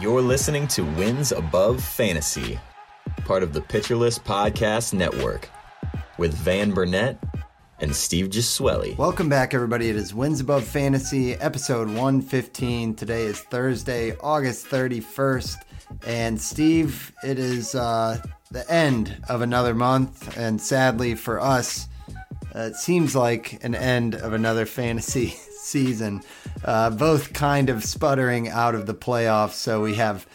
You're listening to Wins Above Fantasy, part of the Pitcher List Podcast Network, with Van Burnett and Steve Gesuele. Welcome back, everybody. It is Wins Above Fantasy, episode 115. Today is Thursday, August 31st. And Steve, it is uh, the end of another month. And sadly for us, uh, it seems like an end of another fantasy season. Uh, both kind of sputtering out of the playoffs. So we have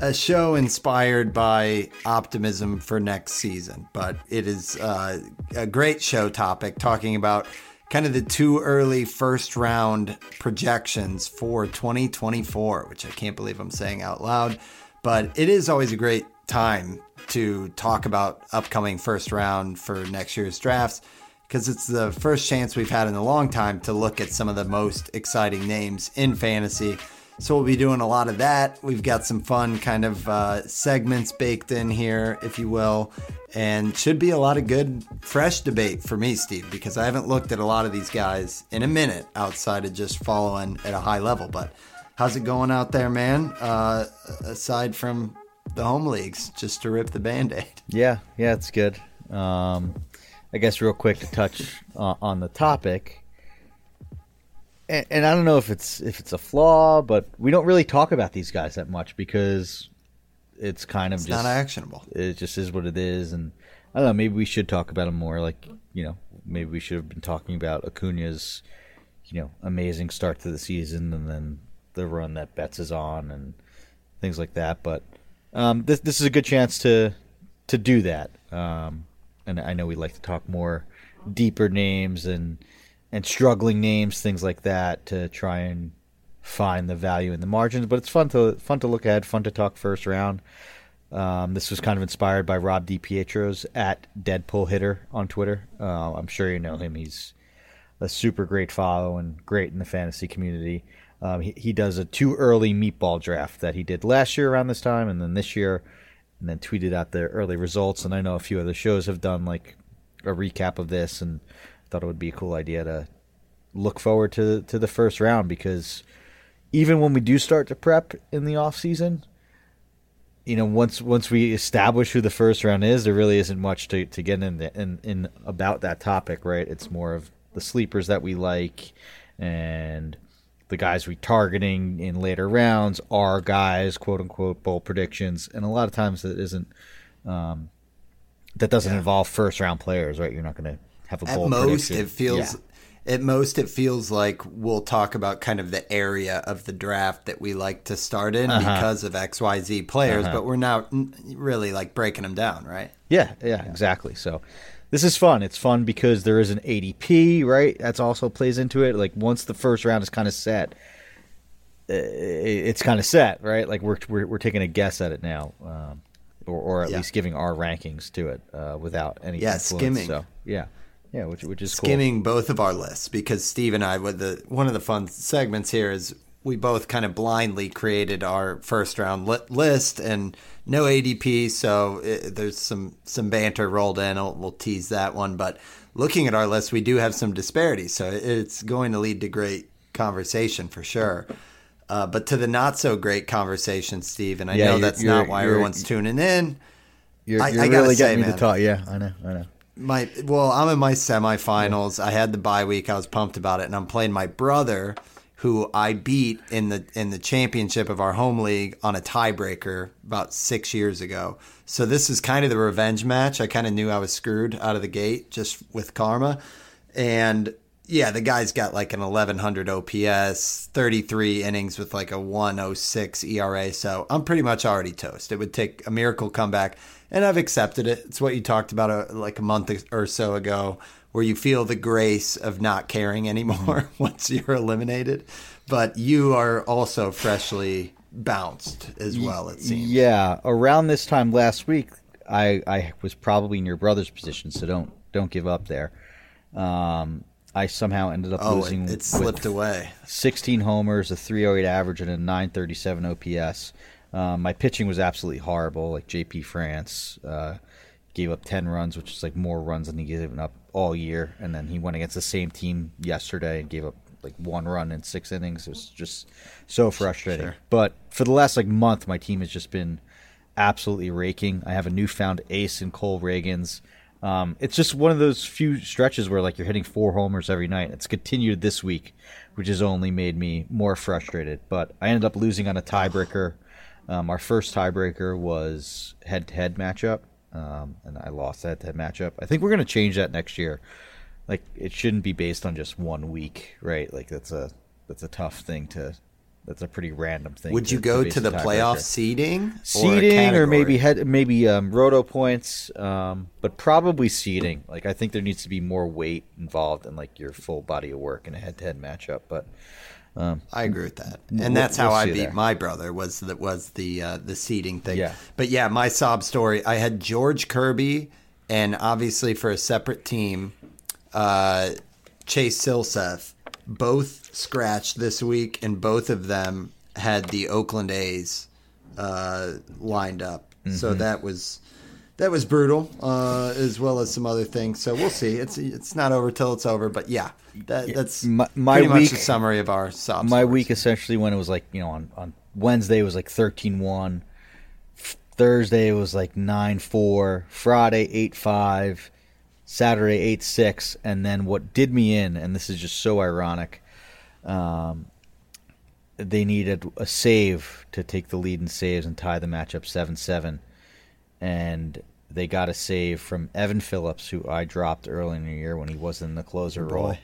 a show inspired by optimism for next season. But it is uh, a great show topic talking about kind of the too early first round projections for 2024, which I can't believe I'm saying out loud. But it is always a great time to talk about upcoming first round for next year's drafts because it's the first chance we've had in a long time to look at some of the most exciting names in fantasy. So we'll be doing a lot of that. We've got some fun kind of uh, segments baked in here, if you will, and should be a lot of good, fresh debate for me, Steve, because I haven't looked at a lot of these guys in a minute outside of just following at a high level. But how's it going out there, man? Uh, aside from the home leagues, just to rip the band aid. Yeah, yeah, it's good. Um, I guess real quick to touch uh, on the topic, and, and, I don't know if it's if it's a flaw, but we don't really talk about these guys that much because it's kind of it's just not actionable. It just is what it is, and I don't know. Maybe we should talk about them more. Like you know, maybe we should have been talking about Acuna's, you know, amazing start to the season, and then the run that Betts is on, and things like that. But um, this this is a good chance to to do that. Um, and I know we like to talk more deeper names and and struggling names, things like that, to try and find the value in the margins. But it's fun to fun to look at, fun to talk first round. Um, this was kind of inspired by Rob DiPietro's at Deadpool Hitter on Twitter. Uh, I'm sure you know him. He's a super great follow and great in the fantasy community. Um, he, he does a too early meatball draft that he did last year around this time, and then this year and then tweeted out the early results. And I know a few other shows have done like a recap of this, and thought it would be a cool idea to look forward to to the first round because even when we do start to prep in the off season, you know, once once we establish who the first round is, there really isn't much to, to get in, the, in in about that topic, right? It's more of the sleepers that we like and the guys we targeting in later rounds are guys, quote unquote, bold predictions, and a lot of times that isn't. Um, that doesn't yeah. involve first round players, right? You're not going to have a at bold most. prediction. It feels. Yeah. At most, it feels like we'll talk about kind of the area of the draft that we like to start in Uh-huh. because of X, Y, Z players, Uh-huh. but we're not really like breaking them down, right? Yeah, yeah, exactly. So this is fun. It's fun because there is an ADP, right? That's also plays into it. Like once the first round is kind of set, uh, it's kind of set, right? Like we're we're, we're taking a guess at it now, um, or or at Yeah. least giving our rankings to it uh, without any Yeah, influence. skimming. So yeah, yeah, which which is cool. skimming both of our lists because Steve and I, with the one of the fun segments here is we both kind of blindly created our first round li- list and no ADP, so it, there's some some banter rolled in. We'll, we'll tease that one, but looking at our list, we do have some disparities, so it's going to lead to great conversation for sure. Uh, but to the not so great conversation, Steve, and I Yeah, know that's not why everyone's tuning in. You're, you're I gotta really say, getting me man. to talk. Yeah, I know. I know. My well, I'm in my semifinals. I had the bye week. I was pumped about it, and I'm playing my brother, who I beat in the in the championship of our home league on a tiebreaker about six years ago. So this is kind of the revenge match. I kind of knew I was screwed out of the gate just with karma, and yeah, the guy's got like an 1100 OPS, 33 innings with like a 106 ERA. So I'm pretty much already toast. It would take a miracle comeback, and I've accepted it. It's what you talked about uh like a month or so ago, where you feel the grace of not caring anymore once you're eliminated. But you are also freshly bounced as well, it seems. Yeah, around this time last week, I I was probably in your brother's position, so don't don't give up there. Um, I somehow ended up Oh, losing. it, it slipped away. 16 homers, a 308 average, and a 937 OPS. Um, my pitching was absolutely horrible. Like JP France uh, gave up 10 runs, which is like more runs than he given up all year. And then he went against the same team yesterday and gave up like one run in six innings. It was just so frustrating. Sure. But for the last like month, my team has just been absolutely raking. I have a newfound ace in Cole Ragans. Um, it's just one of those few stretches where like you're hitting four homers every night. It's continued this week, which has only made me more frustrated. But I ended up losing on a tiebreaker. Um, our first tiebreaker was head-to-head matchup, um, and I lost that head-to-head matchup. I think we're gonna change that next year. Like it shouldn't be based on just one week, right? Like that's a that's a tough thing to. That's a pretty random thing. Would you go base to the playoff seeding? seeding or, maybe head maybe um, roto points um, but probably seeding like i think there needs to be more weight involved in like your full body of work in a head-to-head matchup but I agree with that, We'll- and that's how we'll I beat there. my brother. Was that was the uh, the seeding thing? Yeah. But yeah, my sob story. I had George Kirby, and obviously for a separate team, uh, Chase Silseth, both scratched this week, and both of them had the Oakland A's uh, lined up. Mm-hmm. So that was that was brutal, uh, as well as some other things. So we'll see. It's it's not over till it's over. But yeah, that, that's My- my pretty much week- a summary of our sob. my stories. week essentially when it was like you know on, on wednesday was like 13-1 F- thursday was like 9-4 friday 8-5 saturday 8-6 and then what did me in and this is just so ironic um, they needed a save to take the lead in saves and tie the matchup 7-7 and they got a save from evan phillips who i dropped early in the year when he was in the closer role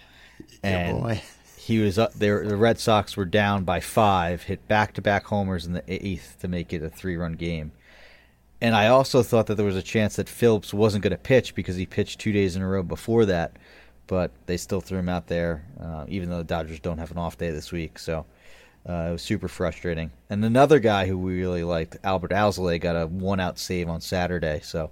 and boy. he was up there. The Red Sox were down by five, hit back to back homers in the eighth to make it a three run game. And I also thought that there was a chance that Phillips wasn't going to pitch because he pitched two days in a row before that, but they still threw him out there, uh, even though the Dodgers don't have an off day this week. So uh, it was super frustrating. And another guy who we really liked, Adbert Alzolay, got a one out save on Saturday. So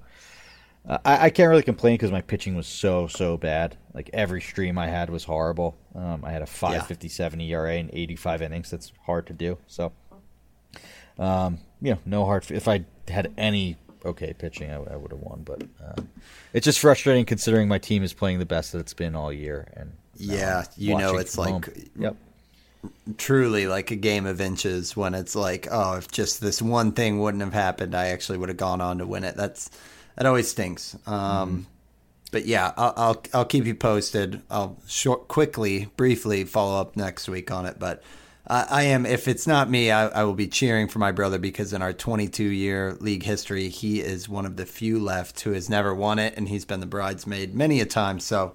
uh, I, I can't really complain because my pitching was so so bad. Like every stream I had was horrible. Um, I had a 5.57 ERA in 85 innings. That's hard to do. So, um, you know, no hard. If I had any okay pitching, I, would have won. But uh, it's just frustrating considering my team is playing the best that it's been all year. And Yeah, you know it's like- yep. Truly like a game of inches when it's like, oh, if just this one thing wouldn't have happened, I actually would have gone on to win it. That's that always stinks. Um, But yeah, I'll, I'll I'll keep you posted. I'll short quickly, briefly follow up next week on it. But I, I am if it's not me, I, I will be cheering for my brother because in our 22 year league history, he is one of the few left who has never won it, and he's been the bridesmaid many a time. So.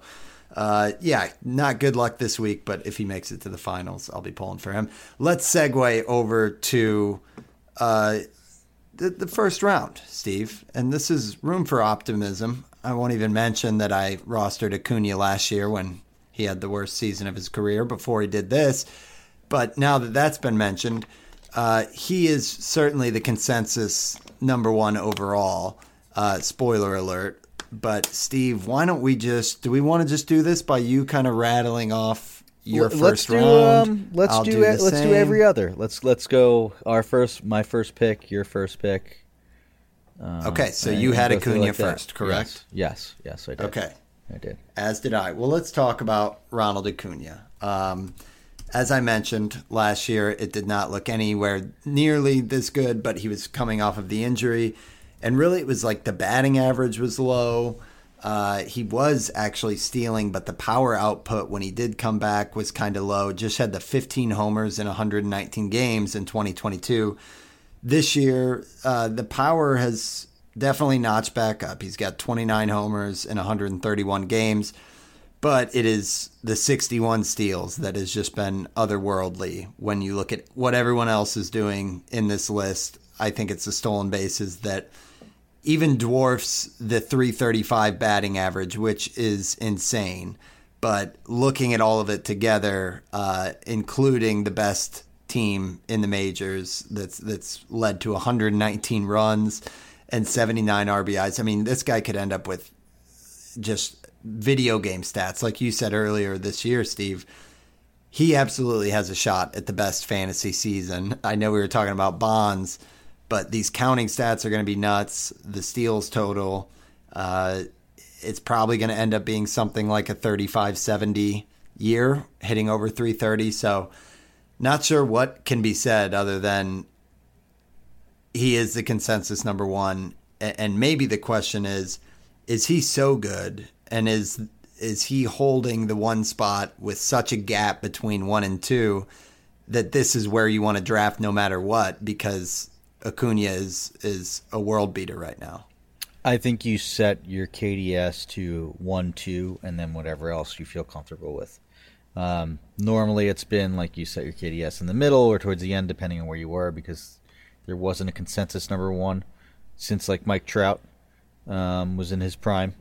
Uh, yeah, not good luck this week, but if he makes it to the finals, I'll be pulling for him. Let's segue over to uh, the, the first round, Steve. And this is room for optimism. I won't even mention that I rostered Acuna last year when he had the worst season of his career before he did this. But now that that's been mentioned, uh, he is certainly the consensus number one overall. Uh, spoiler alert. But Steve, why don't we just do we want to just do this by you kind of rattling off your L- 1st let's do, round? Um, let's I'll do, the it. let's do every other. Let's let's go. Our first, my first pick, your first pick. Okay, so you had Acuna like that. first, correct? Yes, yes, yes, I did. Okay. I did. As did I. Well, let's talk about Ronald Acuna. Um, as I mentioned last year, it did not look anywhere nearly this good, but he was coming off of the injury. And really, it was like the batting average was low. Uh, he was actually stealing, but the power output when he did come back was kind of low. Just had the 15 homers in 119 games in 2022. This year, uh, the power has definitely notched back up. He's got 29 homers in 131 games, but it is the 61 steals that has just been otherworldly when you look at what everyone else is doing in this list. I think it's the stolen bases that even dwarfs the 335 batting average, which is insane. But looking at all of it together, uh, including the best team in the majors that's that's led to 119 runs and 79 RBIs. I mean, this guy could end up with just video game stats, like you said earlier this year, Steve. He absolutely has a shot at the best fantasy season. I know we were talking about Bonds but these counting stats are going to be nuts. The steals total, uh, it's probably going to end up being something like a 35 70 year, hitting over 330. So, not sure what can be said other than he is the consensus number one. And maybe the question is, is he so good? And is is he holding the one spot with such a gap between one and two that this is where you want to draft no matter what? Because Acuna is is a world beater right now. I think you set your KDS to one, two, and then whatever else you feel comfortable with. Um, normally, it's been like you set your KDS in the middle or towards the end, depending on where you were, because there wasn't a consensus number one since like Mike Trout um, was in his prime.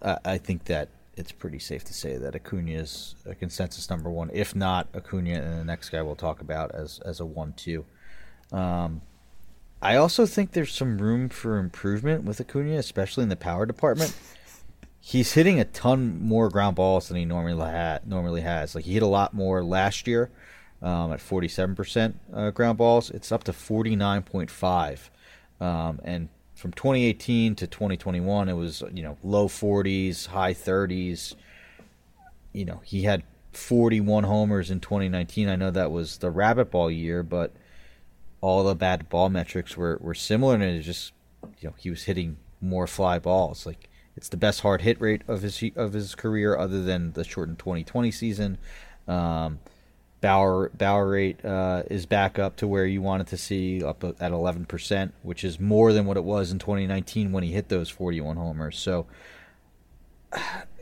I, I think that it's pretty safe to say that Acuna is a consensus number one, if not Acuna and the next guy we'll talk about as as a one two. Um, I also think there's some room for improvement with Acuna, especially in the power department. He's hitting a ton more ground balls than he normally ha- normally has. Like he hit a lot more last year um, at 47% uh, ground balls. It's up to 49.5, um, and from 2018 to 2021, it was you know low 40s, high 30s. You know he had 41 homers in 2019. I know that was the rabbit ball year, but all the bad ball metrics were, were similar, and it just you know he was hitting more fly balls. Like it's the best hard hit rate of his of his career, other than the shortened 2020 season. Um, Barrel barrel rate uh, is back up to where you wanted to see, up at 11 percent, which is more than what it was in 2019 when he hit those 41 homers. So,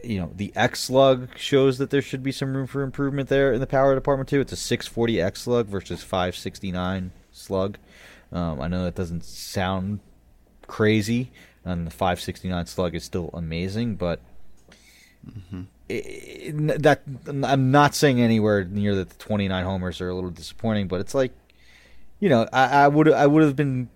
you know, the X slug shows that there should be some room for improvement there in the power department too. It's a 640 X slug versus 569 slug. Um, I know that doesn't sound crazy, and the 569 slug is still amazing, but mm-hmm. it, it, that I'm not saying anywhere near that the 29 homers are a little disappointing, but it's like, you know, I, I would I would have been.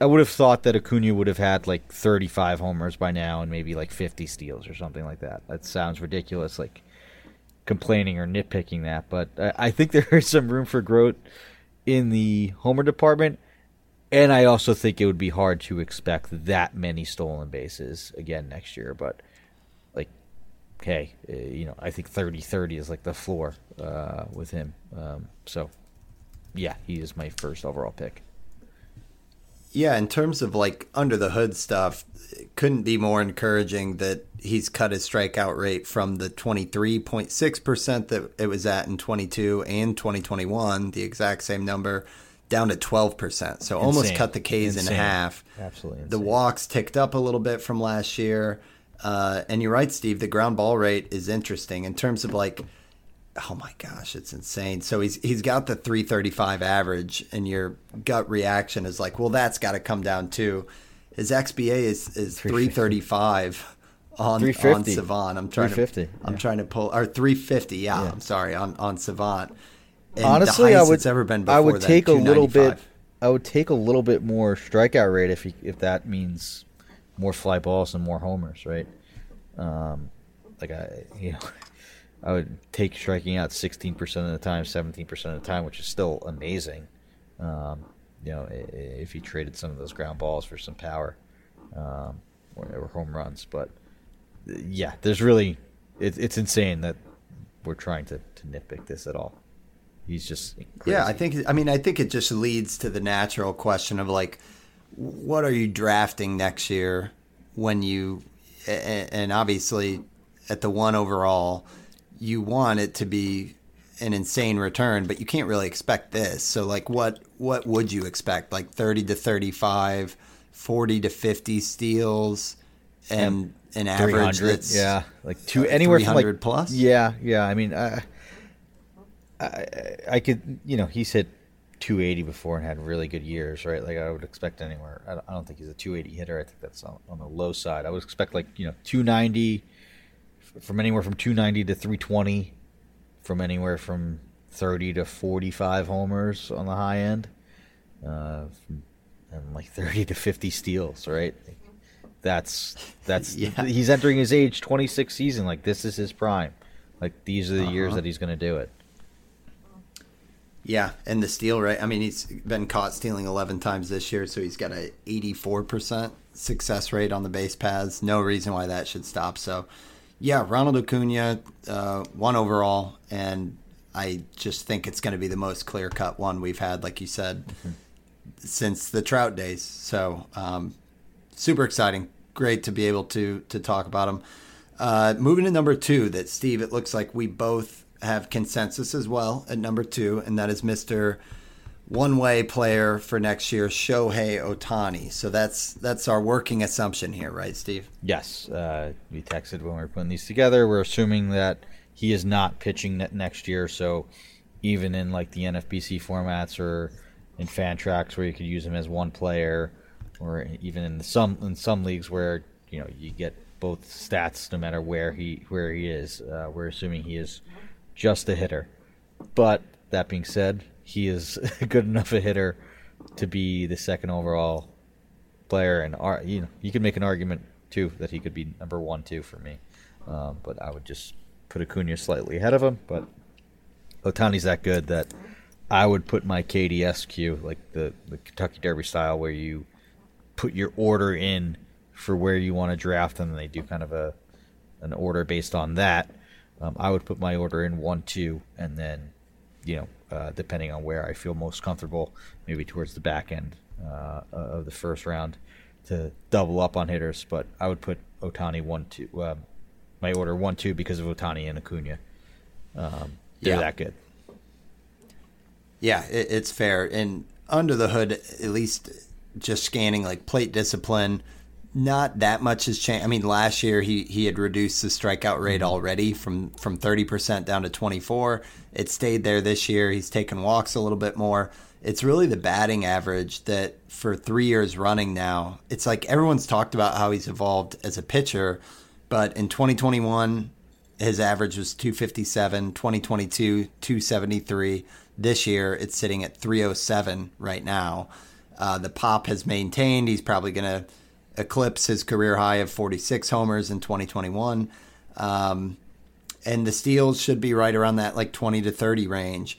I would have thought that Acuna would have had like 35 homers by now and maybe like 50 steals or something like that. That sounds ridiculous, like complaining or nitpicking that, but I, I think there is some room for growth in the homer department. And I also think it would be hard to expect that many stolen bases again next year. But, like, okay, uh, you know, I think 30 30 is like the floor uh, with him. Um, so, yeah, he is my first overall pick. Yeah, in terms of like under the hood stuff, couldn't be more encouraging that he's cut his strikeout rate from the 23.6% that it was at in 22 and 2021, the exact same number, down to 12%. So insane. almost cut the Ks insane. in half. Absolutely. Insane. The walks ticked up a little bit from last year. Uh, and you're right, Steve, the ground ball rate is interesting in terms of like oh my gosh, it's insane. So he's he's got the 335 average, and your gut reaction is like, well, that's got to come down too. His XBA is is 335 on on Savant. I'm trying to yeah. I'm trying to pull or 350. Yeah, yeah, I'm sorry on on Savant. And Honestly, I would ever been I would take a little bit. I would take a little bit more strikeout rate if he, if that means more fly balls and more homers, right? Um, like I, you know, I would take striking out 16% of the time, 17% of the time, which is still amazing. Um, you know, if he traded some of those ground balls for some power um, or, or, home runs. But yeah, there's really, it, it's insane that we're trying to, to nitpick this at all. He's just crazy. yeah. I think I mean I think it just leads to the natural question of like what are you drafting next year when you and obviously at the one overall you want it to be an insane return but you can't really expect this so like what what would you expect like 30 to 35 40 to 50 steals and an average that's yeah like two anywhere from like plus yeah yeah i mean I, I i could you know he's hit 280 before and had really good years, right? Like I would expect anywhere. I don't think he's a 280 hitter. I think that's on, on the low side. I would expect like you know 290 from anywhere from 290 to 320, from anywhere from 30 to 45 homers on the high end, uh, and like 30 to 50 steals, right? That's that's yeah. he's entering his age 26 season. Like this is his prime. Like these are the uh-huh. years that he's going to do it. Yeah, and the steal rate. I mean, he's been caught stealing 11 times this year, so he's got a 84% success rate on the base paths. No reason why that should stop. So, yeah, Ronald Acuna, uh, one overall, and I just think it's going to be the most clear cut one we've had, like you said, mm-hmm. since the Trout days. So, um, super exciting. Great to be able to to talk about them. Uh, moving to number two, that Steve, it looks like we both have consensus as well at number two, and that is Mr. One Way player for next year, Shohei Ohtani. So that's that's our working assumption here, right, Steve? Yes. Uh, we texted when we were putting these together. We're assuming that he is not pitching next year. So even in like the NFBC formats or in Fantrax where you could use him as one player, or even in some in some leagues where you know you get both stats no matter where he where he is. Uh, we're assuming he is just a hitter. But that being said, he is good enough a hitter to be the second overall player, and you know you could make an argument too that he could be number one too for me. Um, but I would just put Acuna slightly ahead of him. But Ohtani's that good that I would put my KDSQ, like the the Kentucky Derby style, where you put your order in for where you want to draft them, and they do kind of a an order based on that. Um, I would put my order in one, two, and then, you know, uh, depending on where I feel most comfortable, maybe towards the back end uh, of the first round to double up on hitters. But I would put Ohtani one, two, uh, my order one, two because of Ohtani and Acuna. Um, they're yeah. that good. Yeah, it, it's fair. And under the hood, at least just scanning like plate discipline, not that much has changed. I mean, last year he he had reduced the strikeout rate mm-hmm. already from from 30% down to 24. It stayed there this year. He's taken walks a little bit more. It's really the batting average that for 3 years running now, it's like everyone's talked about how he's evolved as a pitcher, but in 2021 his average was 257, 2022 273. This year it's sitting at 307 right now. Uh, the pop has maintained. He's probably going to eclipse his career high of 46 homers in 2021. Um, and the steals should be right around that like 20 to 30 range.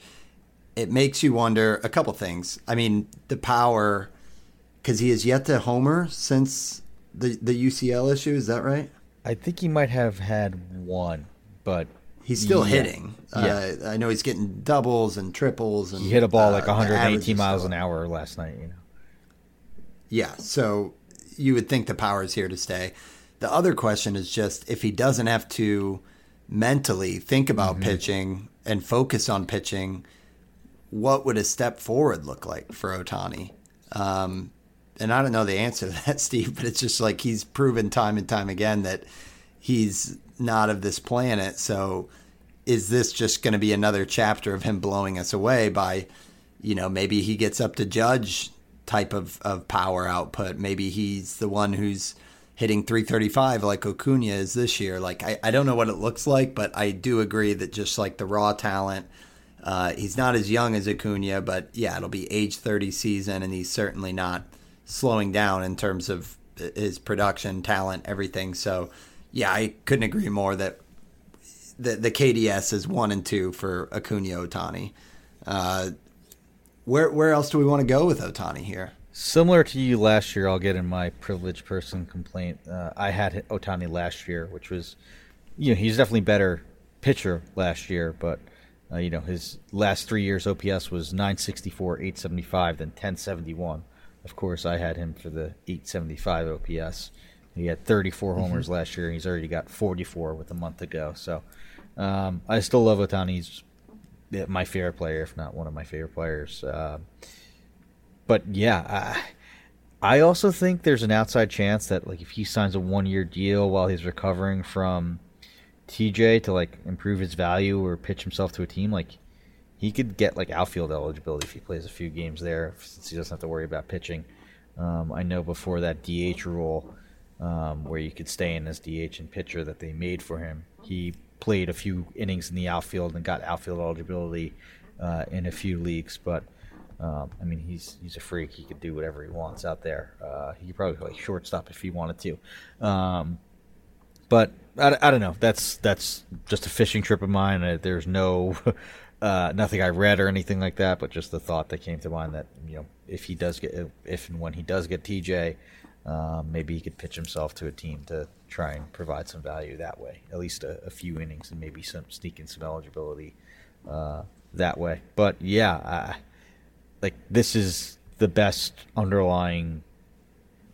It makes you wonder a couple things. I mean, the power, because he has yet to homer since the, the UCL issue. Is that right? I think he might have had one, but he's still yeah. hitting. Yeah. Uh, I know he's getting doubles and triples. And he hit a ball uh, like 118 miles an hour last night. You know. Yeah, so you would think the power is here to stay. The other question is just if he doesn't have to mentally think about mm-hmm. pitching and focus on pitching, what would a step forward look like for Ohtani? Um, and I don't know the answer to that, Steve, but it's just like he's proven time and time again that he's not of this planet. So is this just going to be another chapter of him blowing us away by, you know, maybe he gets up to judge type of, of power output. Maybe he's the one who's hitting 335 like Acuna is this year. Like, I, I don't know what it looks like, but I do agree that just like the raw talent, uh, he's not as young as Acuna, but yeah, it'll be age 30 season, and he's certainly not slowing down in terms of his production, talent, everything. So, yeah, I couldn't agree more that the, the KDS is one and two for Acuna Ohtani. Uh, where where else do we want to go with Ohtani here? Similar to you last year, I'll get in my privileged person complaint. Uh, I had Ohtani last year, which was, you know, he's definitely better pitcher last year, but uh, you know his last three years OPS was 964, 875, then 1071. of course, I had him for the 875 OPS. He had 34 mm-hmm. homers mm-hmm. last year. And he's already got 44 with a month to go. So um, I still love Ohtani. He's my favorite player, if not one of my favorite players. Uh, but yeah, I, I also think there's an outside chance that like if he signs a one year deal while he's recovering from TJ to like improve his value or pitch himself to a team, like he could get like outfield eligibility if he plays a few games there, since he doesn't have to worry about pitching. Um, I know before that DH rule, um, where you could stay in as DH and pitcher that they made for him, he played a few innings in the outfield and got outfield eligibility uh, in a few leagues. But um, I mean, he's he's a freak. He could do whatever he wants out there. Uh, he could probably play shortstop if he wanted to. Um, but I, I don't know. That's that's just a fishing trip of mine. There's no uh, nothing I read or anything like that, but just the thought that came to mind that you know if he does get if and when he does get TJ, um, maybe he could pitch himself to a team to try and provide some value that way, at least a, a few innings and maybe some sneaking some eligibility uh, that way. But yeah, I, like this is the best underlying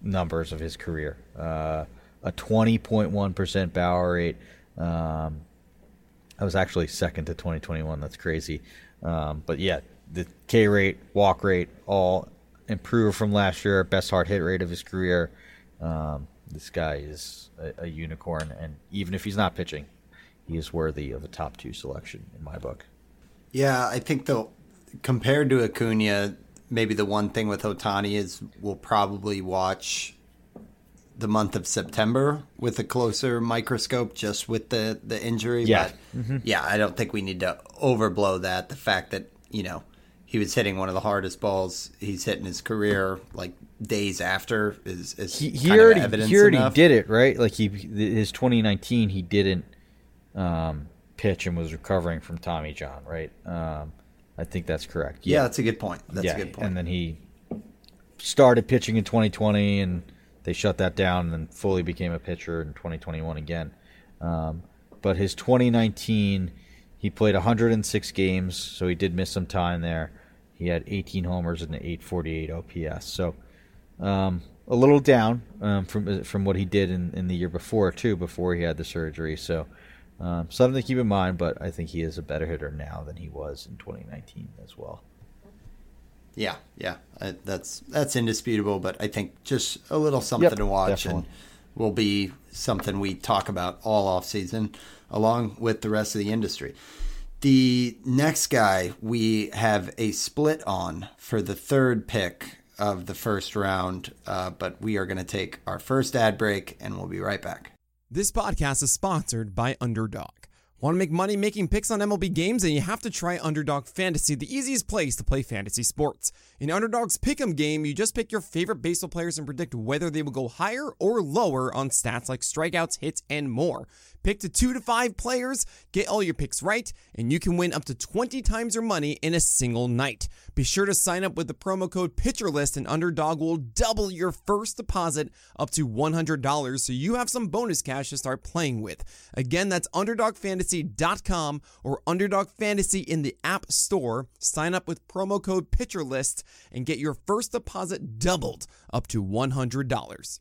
numbers of his career. Uh, a 20.1% barrel rate. Um, I was actually second to 2021. That's crazy. Um, but yeah, the K rate, walk rate, all improved from last year. Best hard hit rate of his career. Um, this guy is a, a, unicorn, and even if he's not pitching, he is worthy of a top two selection in my book. Yeah, I think though, compared to Acuna, maybe the one thing with Ohtani is we'll probably watch the month of September with a closer microscope, just with the the injury. Yeah, but mm-hmm. yeah, I don't think we need to overblow that. The fact that you know he was hitting one of the hardest balls he's hit in his career, like days after, is, is he, he already he already enough. did it right. Like he his 2019, he didn't um, pitch and was recovering from Tommy John, right? Um, I think that's correct. Yeah. yeah, that's a good point. That's yeah, a good point. And then he started pitching in 2020 and they shut that down and then fully became a pitcher in 2021 again. Um, but his 2019, he played 106 games, so he did miss some time there. He had 18 homers and an 848 OPS. So um, a little down um, from from what he did in, in the year before too, before he had the surgery. So um, something to keep in mind. But I think he is a better hitter now than he was in 2019 as well. Yeah, yeah, I, that's that's indisputable. But I think just a little something yep, to watch definitely. and will be something we talk about all off season, along with the rest of the industry. The next guy we have a split on for the third pick of the first round, uh, but we are going to take our first ad break and we'll be right back. This podcast is sponsored by Underdog. Want to make money making picks on MLB games? And you have to try Underdog Fantasy, the easiest place to play fantasy sports. In Underdog's Pick'em game, you just pick your favorite baseball players and predict whether they will go higher or lower on stats like strikeouts, hits, and more. Pick to two to five players, get all your picks right, and you can win up to 20 times your money in a single night. Be sure to sign up with the promo code PitcherList, and Underdog will double your first deposit up to $100 so you have some bonus cash to start playing with. Again, that's UnderdogFantasy.com or Underdog Fantasy in the App Store. Sign up with promo code PitcherList and get your first deposit doubled up to $100.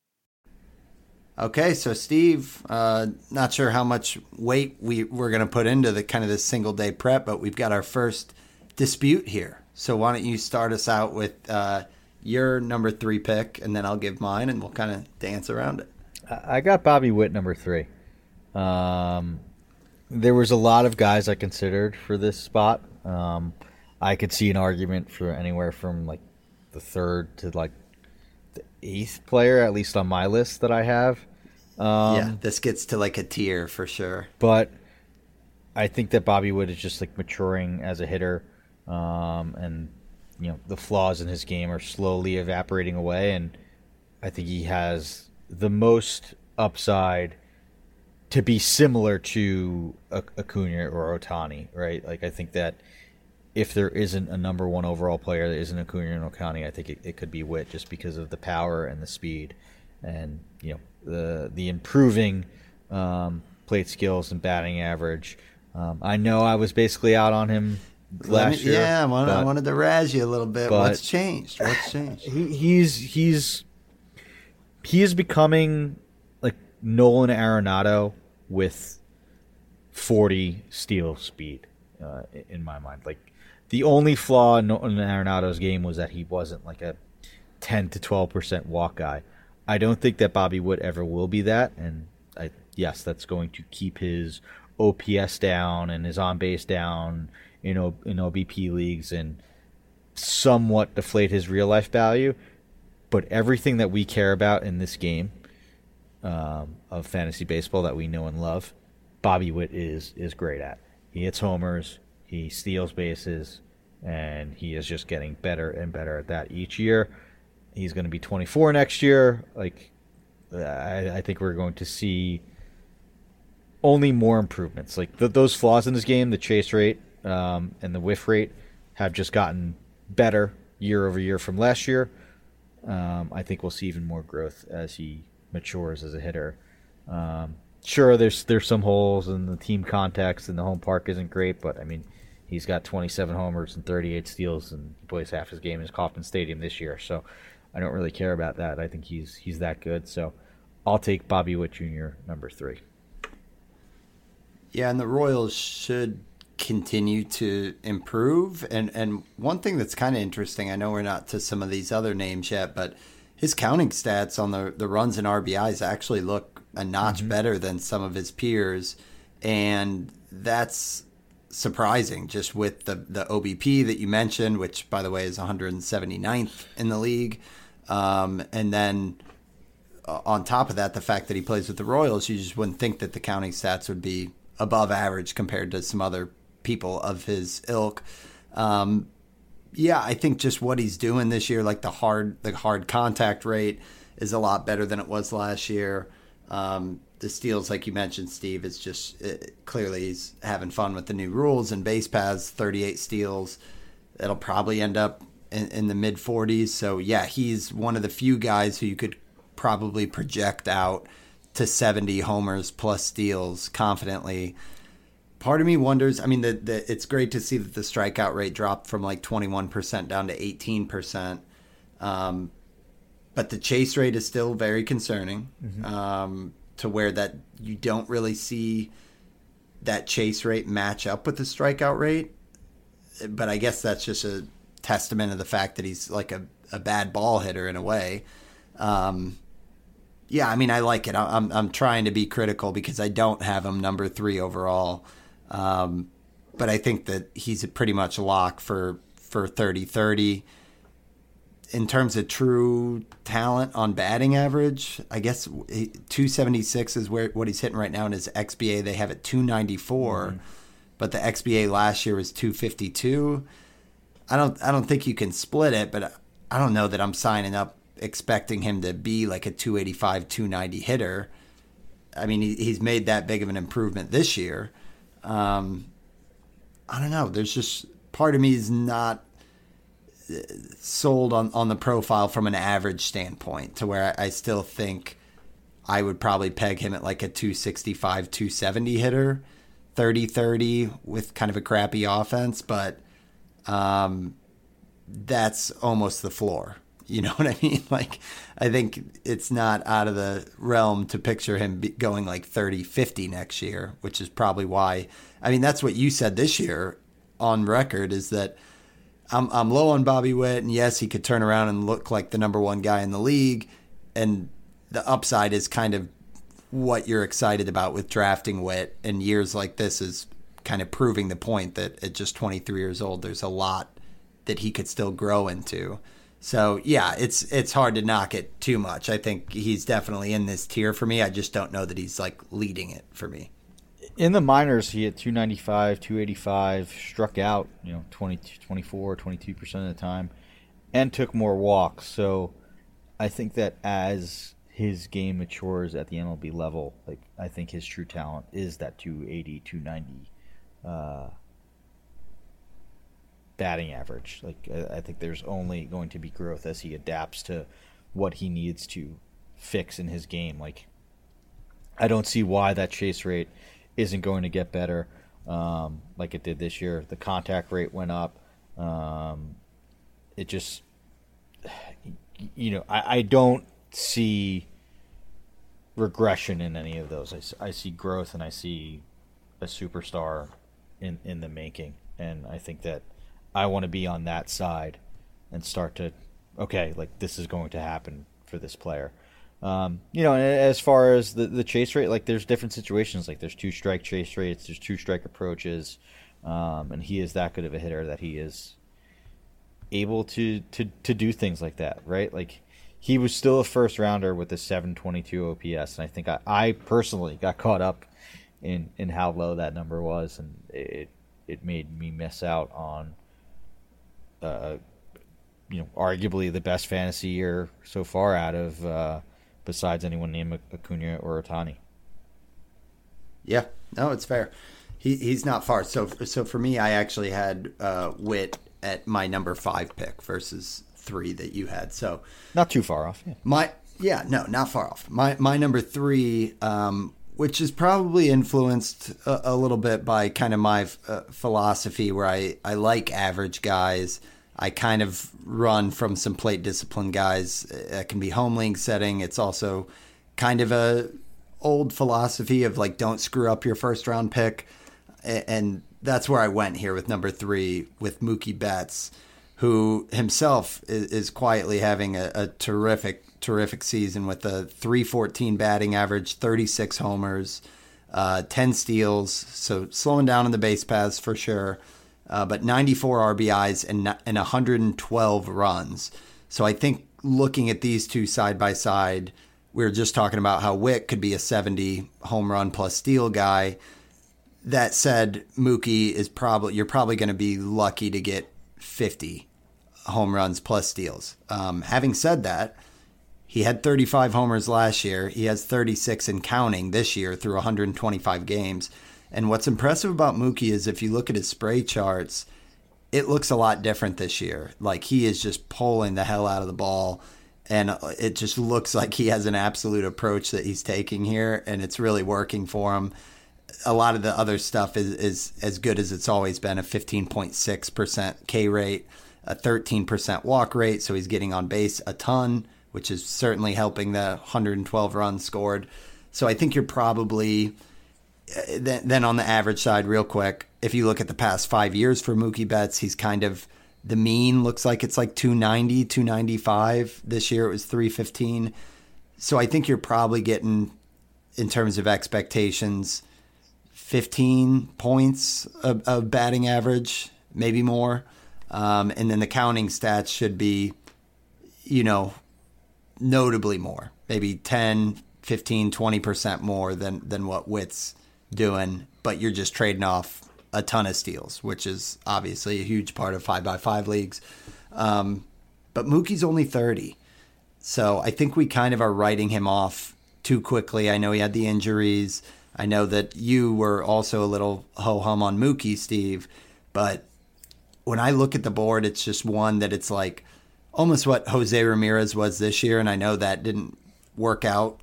Okay, so Steve, uh, not sure how much weight we, we're going to put into the kind of this single day prep, but we've got our first dispute here. So why don't you start us out with uh, your number three pick, and then I'll give mine, and we'll kind of dance around it. I got Bobby Witt number three. Um, there was a lot of guys I considered for this spot. Um, I could see an argument for anywhere from like the third to like the eighth player, at least on my list that I have. Um, yeah, this gets to like a tier for sure. But I think that Bobby Witt is just like maturing as a hitter, um, and you know the flaws in his game are slowly evaporating away, and I think he has the most upside to be similar to Acuna or Ohtani, right? Like I think that if there isn't a number one overall player that isn't Acuna and Ohtani, I think it, it could be Witt just because of the power and the speed, and you know the the improving um, plate skills and batting average. Um, I know I was basically out on him last me, year. Yeah, I wanted, but, I wanted, to razz you a little bit. What's changed? What's changed? He, he's he's he is becoming like Nolan Arenado with 40 steal speed uh, in my mind. Like the only flaw in Nolan Arenado's game was that he wasn't like a 10 to 12 percent walk guy. I don't think that Bobby Witt ever will be that, and I, yes, that's going to keep his OPS down and his on base down in o, in OBP leagues and somewhat deflate his real life value. But everything that we care about in this game um, of fantasy baseball that we know and love, Bobby Witt is is great at. He hits homers, he steals bases, and he is just getting better and better at that each year. He's going to be 24 next year. Like, I, I think we're going to see only more improvements. Like the, those flaws in this game, the chase rate um, and the whiff rate, have just gotten better year over year from last year. Um, I think we'll see even more growth as he matures as a hitter. Um, sure, there's there's some holes in the team context, and the home park isn't great, but I mean, he's got 27 homers and 38 steals, and he plays half his game in Kauffman Stadium this year. So I don't really care about that. I think he's he's that good. So I'll take Bobby Witt Jr. number three. Yeah, and the Royals should continue to improve. And and one thing that's kind of interesting, I know we're not to some of these other names yet, but his counting stats on the the runs and RBIs actually look a notch mm-hmm. better than some of his peers, and that's surprising just with the the OBP that you mentioned, which by the way is 179th in the league, um, and then uh, on top of that, the fact that he plays with the Royals, you just wouldn't think that the counting stats would be above average compared to some other people of his ilk. Um, yeah, I think just what he's doing this year, like the hard the hard contact rate, is a lot better than it was last year. Um, the steals, like you mentioned, Steve, is just it, clearly he's having fun with the new rules and base paths. Thirty eight steals, it'll probably end up in, in the mid forties. So yeah, he's one of the few guys who you could probably project out to seventy homers plus steals confidently part of me wonders. I mean, the, the, it's great to see that the strikeout rate dropped from like 21% down to 18%. Um, but the chase rate is still very concerning mm-hmm. um, to where that you don't really see that chase rate match up with the strikeout rate. But I guess that's just a testament of the fact that he's like a, a bad ball hitter in a way. Um, yeah, I mean, I like it. I'm, I'm trying to be critical because I don't have him number three overall. Um, but I think that he's a pretty much lock for for 30-30. In terms of true talent on batting average, I guess 276 is where what he's hitting right now in his XBA. They have it 294, mm-hmm. but the XBA last year was 252. I don't I don't think you can split it, but I don't know that I'm signing up expecting him to be like a 285 290 hitter. I mean, he, he's made that big of an improvement this year. Um, I don't know. There's just part of me is not sold on, on the profile from an average standpoint to where I, I still think I would probably peg him at like a 265, 270 hitter, 30 30 with kind of a crappy offense, but um, that's almost the floor. You know what I mean? Like, I think it's not out of the realm to picture him going like 30 50 next year, which is probably why. I mean, that's what you said this year on record is that I'm, I'm low on Bobby Witt, and yes, he could turn around and look like the number one guy in the league. And the upside is kind of what you're excited about with drafting Witt. And years like this is kind of proving the point that at just 23 years old, there's a lot that he could still grow into. So yeah, it's it's hard to knock it too much. I think he's definitely in this tier for me. I just don't know that he's like leading it for me in the minors, he had 295, 285, struck out, you know, 20, 24, 22% of the time, and took more walks. So I think that as his game matures at the MLB level, like I think his true talent is that 280, 290 uh, batting average. Like I, I think there's only going to be growth as he adapts to what he needs to fix in his game. Like I don't see why that chase rate – isn't going to get better um, like it did this year. The contact rate went up. Um, it just, you know, I, I don't see regression in any of those. I, I see growth and I see a superstar in, in the making. And I think that I want to be on that side and start to, okay, like this is going to happen for this player. Um, you know, as far as the, the chase rate, like there's different situations. Like there's two strike chase rates, there's two strike approaches, um, and he is that good of a hitter that he is able to to to do things like that, right? Like he was still a first rounder with a 722 OPS, and I think I, I personally got caught up in in how low that number was, and it it made me miss out on. Uh, you know, arguably the best fantasy year so far out of uh, besides anyone named Acuna or Ohtani. Yeah, no, it's fair. He he's not far. So so for me, I actually had uh, Witt at my number five pick versus three that you had. So not too far off. Yeah. My yeah, no, not far off. My my number three, um, which is probably influenced a, a, little bit by kind of my uh, philosophy, where I I like average guys. I kind of run from some plate discipline guys. It can be home league setting. It's also kind of a old philosophy of like don't screw up your first round pick, and that's where I went here with number three with Mookie Betts, who himself is, quietly having a, a terrific terrific season with a 314 batting average, 36 homers, uh, 10 steals. So slowing down on the base paths for sure uh, but 94 RBIs and, and 112 runs. So I think looking at these two side by side, we were just talking about how Witt could be a 70 home run plus steal guy. That said, Mookie is probably you're probably going to be lucky to get 50 home runs plus steals. Um, having said that, he had 35 homers last year. He has 36 and counting this year through 125 games. And what's impressive about Mookie is if you look at his spray charts, it looks a lot different this year. Like he is just pulling the hell out of the ball. And it just looks like he has an absolute approach that he's taking here, and it's really working for him. A lot of the other stuff is, is as good as it's always been a 15.6% K rate, a 13% walk rate. So he's getting on base a ton, which is certainly helping the 112 runs scored. So I think you're probably then, then on the average side, real quick, if you look at the past five years for Mookie Betts, he's kind of the mean looks like it's like 290, 295. This year it was 315. So I think you're probably getting, in terms of expectations, 15 points of, of batting average, maybe more. Um, and then the counting stats should be, you know, notably more, maybe 10, 15, 20% more than, than what Witt's doing, but you're just trading off a ton of steals, which is obviously a huge part of five by five leagues. Um, but Mookie's only 30. So I think we kind of are writing him off too quickly. I know he had the injuries. I know that you were also a little ho hum on Mookie, Steve, but when I look at the board, it's just one that it's like almost what Jose Ramirez was this year, and I know that didn't work out,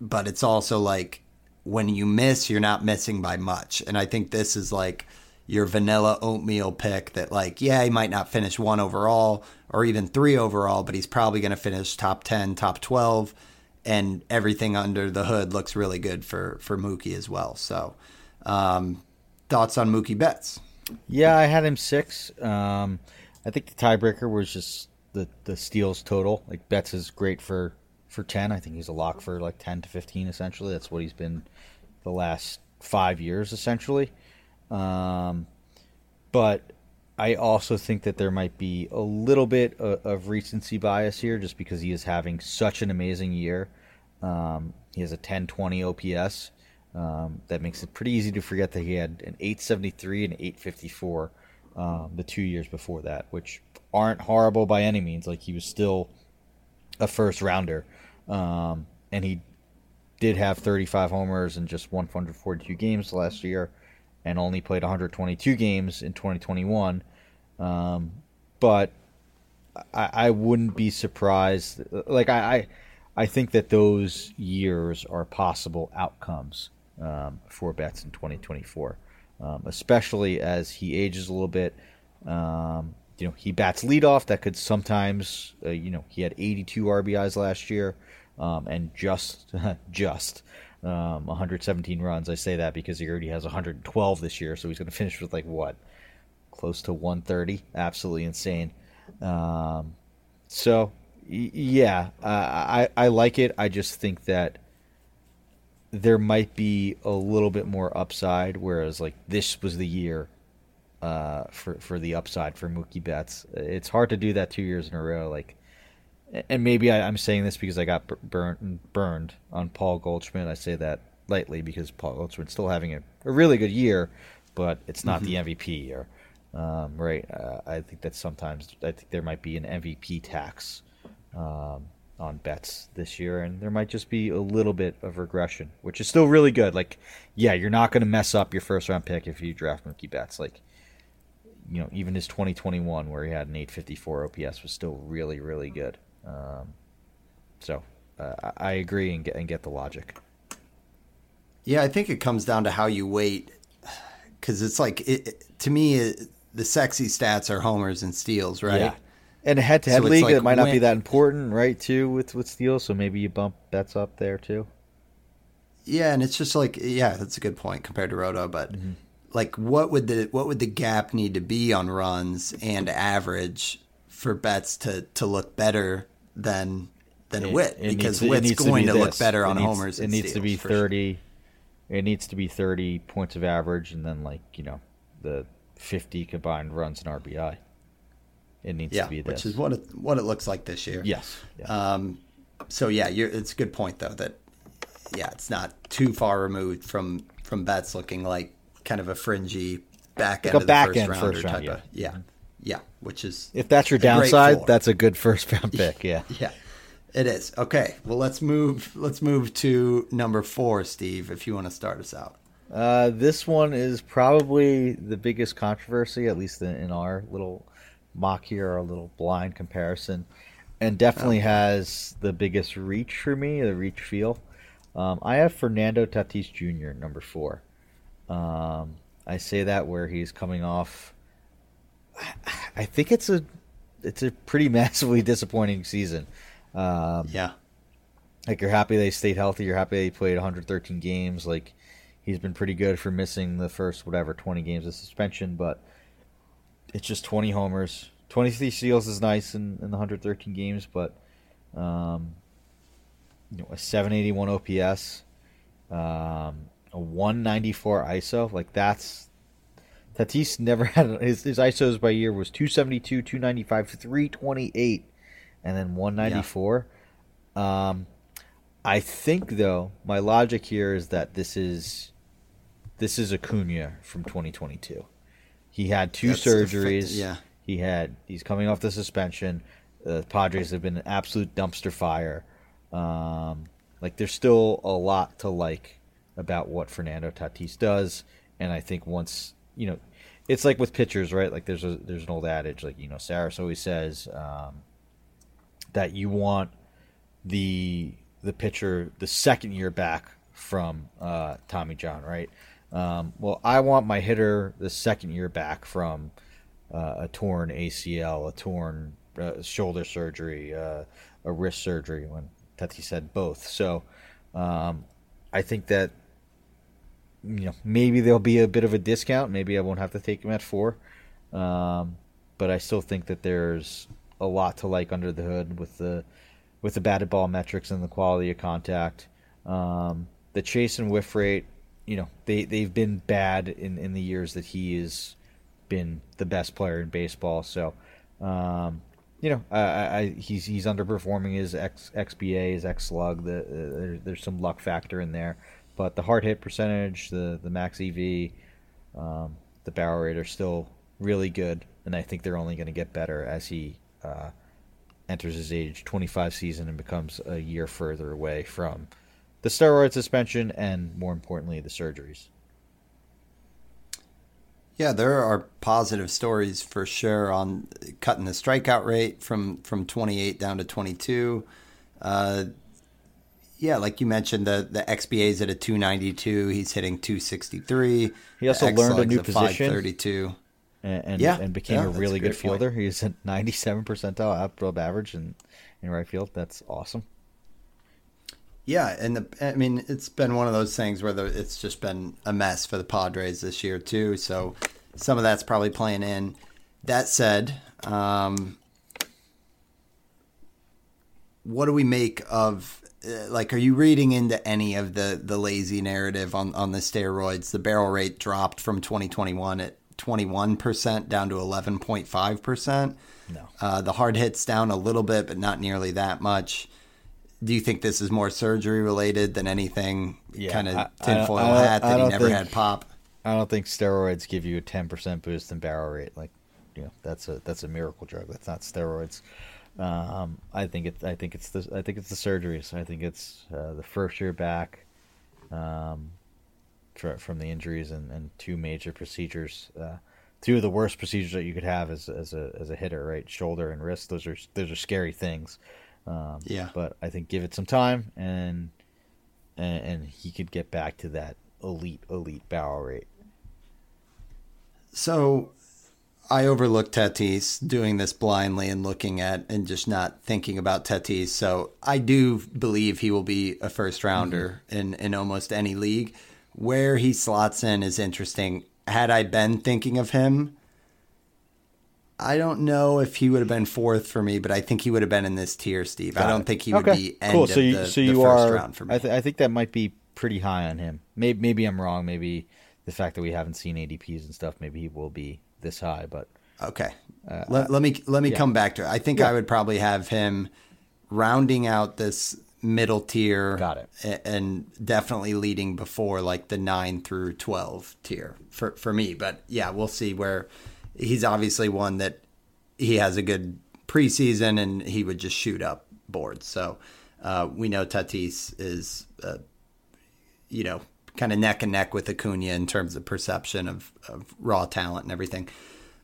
but it's also like when you miss, you're not missing by much, and I think this is like your vanilla oatmeal pick that like yeah he might not finish one overall or even three overall but he's probably going to finish top 10 top 12 and everything under the hood looks really good for for mookie as well. So um, thoughts on mookie betts? Yeah i had him six. Um, i think the tiebreaker was just the the steals total like betts is great for for 10 i think he's a lock for like 10 to 15 essentially that's what he's been the last five years essentially um, but I also think that there might be a little bit of, of, recency bias here just because he is having such an amazing year. Um, he has a 1020 OPS. Um, that makes it pretty easy to forget that he had an 873 and 854 um, the two years before that, which aren't horrible by any means. Like he was still a first rounder. Um, and he did have 35 homers in just 142 games last year and only played 122 games in 2021. Um, but I, I, wouldn't be surprised. Like I, I, I, think that those years are possible outcomes um, for Betts in 2024, um, especially as he ages a little bit. Um, you know, he bats leadoff. That could sometimes, uh, you know, he had 82 RBIs last year, um, and just, just um, 117 runs. I say that because he already has 112 this year, so he's going to finish with like what, close to 130. Absolutely insane. Um, so yeah, uh, I I like it. I just think that there might be a little bit more upside, whereas like this was the year uh, for for the upside for Mookie Betts. It's hard to do that two years in a row. Like and maybe I, am saying this because I got burned burned on Paul Goldschmidt. I say that lightly because Paul Goldschmidt's still having a, a really good year, but it's not mm-hmm. the MVP year, um, right? Uh, I think that sometimes I think there might be an MVP tax um, on Betts this year, and there might just be a little bit of regression, which is still really good. Like, yeah, you're not going to mess up your first round pick if you draft Mookie Betts. Like, you know, even his 2021 where he had an 854 OPS was still really, really good. Um, so uh, I agree and get, and get the logic. Yeah, I think it comes down to how you weight, because it's like it, to me it, the sexy stats are homers and steals, right? Yeah. And a head-to-head league, like it might not when, be that important, right? Too with with steals, so maybe you bump Betts up there too. Yeah, and it's just like yeah, that's a good point compared to Roto, but mm-hmm. Like what would the what would the gap need to be on runs and average for Betts to to look better than than it, Witt it because needs, Witt's going to, to look better on needs, homers. It needs to be thirty. Sure. It needs to be thirty points of average, and then like you know the fifty combined runs and RBI. It needs yeah, to be this. which is what it what it looks like this year. Yes. Yeah. Um, so yeah, it's a good point though that yeah, it's not too far removed from from Betts looking like kind of a fringy back end like the back first end rounder first round, type yeah. of yeah. Yeah, which is if that's your downside, that's a good first round pick. Yeah, yeah, it is. Okay, well let's move. Let's move to number four, Steve. If you want to start us out. Uh, this one is probably the biggest controversy, at least in, in our little mock here, our little blind comparison, and definitely okay. has the biggest reach for me, the reach feel. Um, I have Fernando Tatis Jr. number four. Um, I say that where he's coming off I think it's a it's a pretty massively disappointing season. Um, yeah, like you're happy they stayed healthy. You're happy they played 113 games. Like he's been pretty good for missing the first whatever 20 games of suspension, but it's just 20 homers. 23 steals is nice in, in the 113 games, but um, you know a 781 OPS, um, a 194 ISO. Like that's Tatis never had his, his ISOs by year was 272, 295, 328, and then 194. Yeah. Um, I think though my logic here is that this is this is Acuna from 2022. He had two That's surgeries. yeah. He had he's coming off the suspension. The Padres have been an absolute dumpster fire. Um, like there's still a lot to like about what Fernando Tatis does, and I think once you know, it's like with pitchers, right? Like there's a there's an old adage, like you know, Sarris always says um, that you want the the pitcher the second year back from uh, Tommy John, right? Um, well, I want my hitter the second year back from uh, a torn ACL, a torn uh, shoulder surgery, uh, a wrist surgery. When Tatis said both, so um, I think that you know maybe there'll be a bit of a discount. Maybe I won't have to take him at four, um, but I still think that there's a lot to like under the hood with the with the batted ball metrics and the quality of contact. Um, the chase and whiff rate, you know, they they've been bad in in the years that he has been the best player in baseball. So, um, you know, I, I, he's he's underperforming his X, XBA, his X slug. The, uh, there, there's some luck factor in there, but the hard hit percentage, the the max EV, um, the barrel rate are still really good, and I think they're only going to get better as he uh, enters his age 25 season and becomes a year further away from the steroid suspension and more importantly the surgeries. Yeah, there are positive stories for sure on cutting the strikeout rate from from 28 down to 22. Uh, yeah, like you mentioned, the the XBA is at a 292. He's hitting 263. He also learned a new position. 532. And, and, yeah, and became yeah, a really a good fielder. Point. He's at 97 percentile outfield average in, in right field. That's awesome. Yeah, and the, I mean it's been one of those things where the, it's just been a mess for the Padres this year too. So some of that's probably playing in. That said, um, what do we make of like? Are you reading into any of the the lazy narrative on on the steroids? The barrel rate dropped from 2021 at 21 percent down to 11.5 percent. No, uh, the hard hits down a little bit, but not nearly that much do you think this is more surgery related than anything yeah, kind of tinfoil hat that he never think, had pop? I don't think steroids give you a ten percent boost in barrel rate. Like, you know, that's a that's a miracle drug. That's not steroids. Um, I think it. I think it's the. I think it's the surgeries. I think it's uh, the first year back, um, from the injuries and, and two major procedures. Uh, two of the worst procedures that you could have as as a as a hitter, right? Shoulder and wrist. Those are those are scary things. Um, yeah. But I think give it some time, and, and and he could get back to that elite elite barrel rate. So I overlooked Tatis doing this blindly and looking at and just not thinking about Tatis. So I do believe he will be a first rounder mm-hmm. in, in almost any league. Where he slots in is interesting. Had I been thinking of him, I don't know if he would have been fourth for me, but I think he would have been in this tier, Steve. Got I don't it. think he would be end cool. so you, the, so you are, round for me. I, th- I, think that might be pretty high on him. Maybe, maybe I'm wrong. Maybe the fact that we haven't seen ADPs and stuff, maybe he will be this high. But okay, uh, let, let, me let me yeah. come back to it. I think yeah. I would probably have him rounding out this middle tier. Got it. And definitely leading before like the nine through twelve tier for for me. But yeah, we'll see where he's obviously one that he has a good preseason and he would just shoot up boards. So uh, we know Tatis is, uh, you know, kind of neck and neck with Acuna in terms of perception of, of raw talent and everything.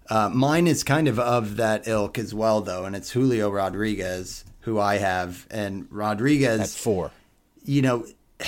Uh, mine is kind of of that ilk as well, though, and it's Julio Rodriguez, who I have, and Rodriguez at four. You know,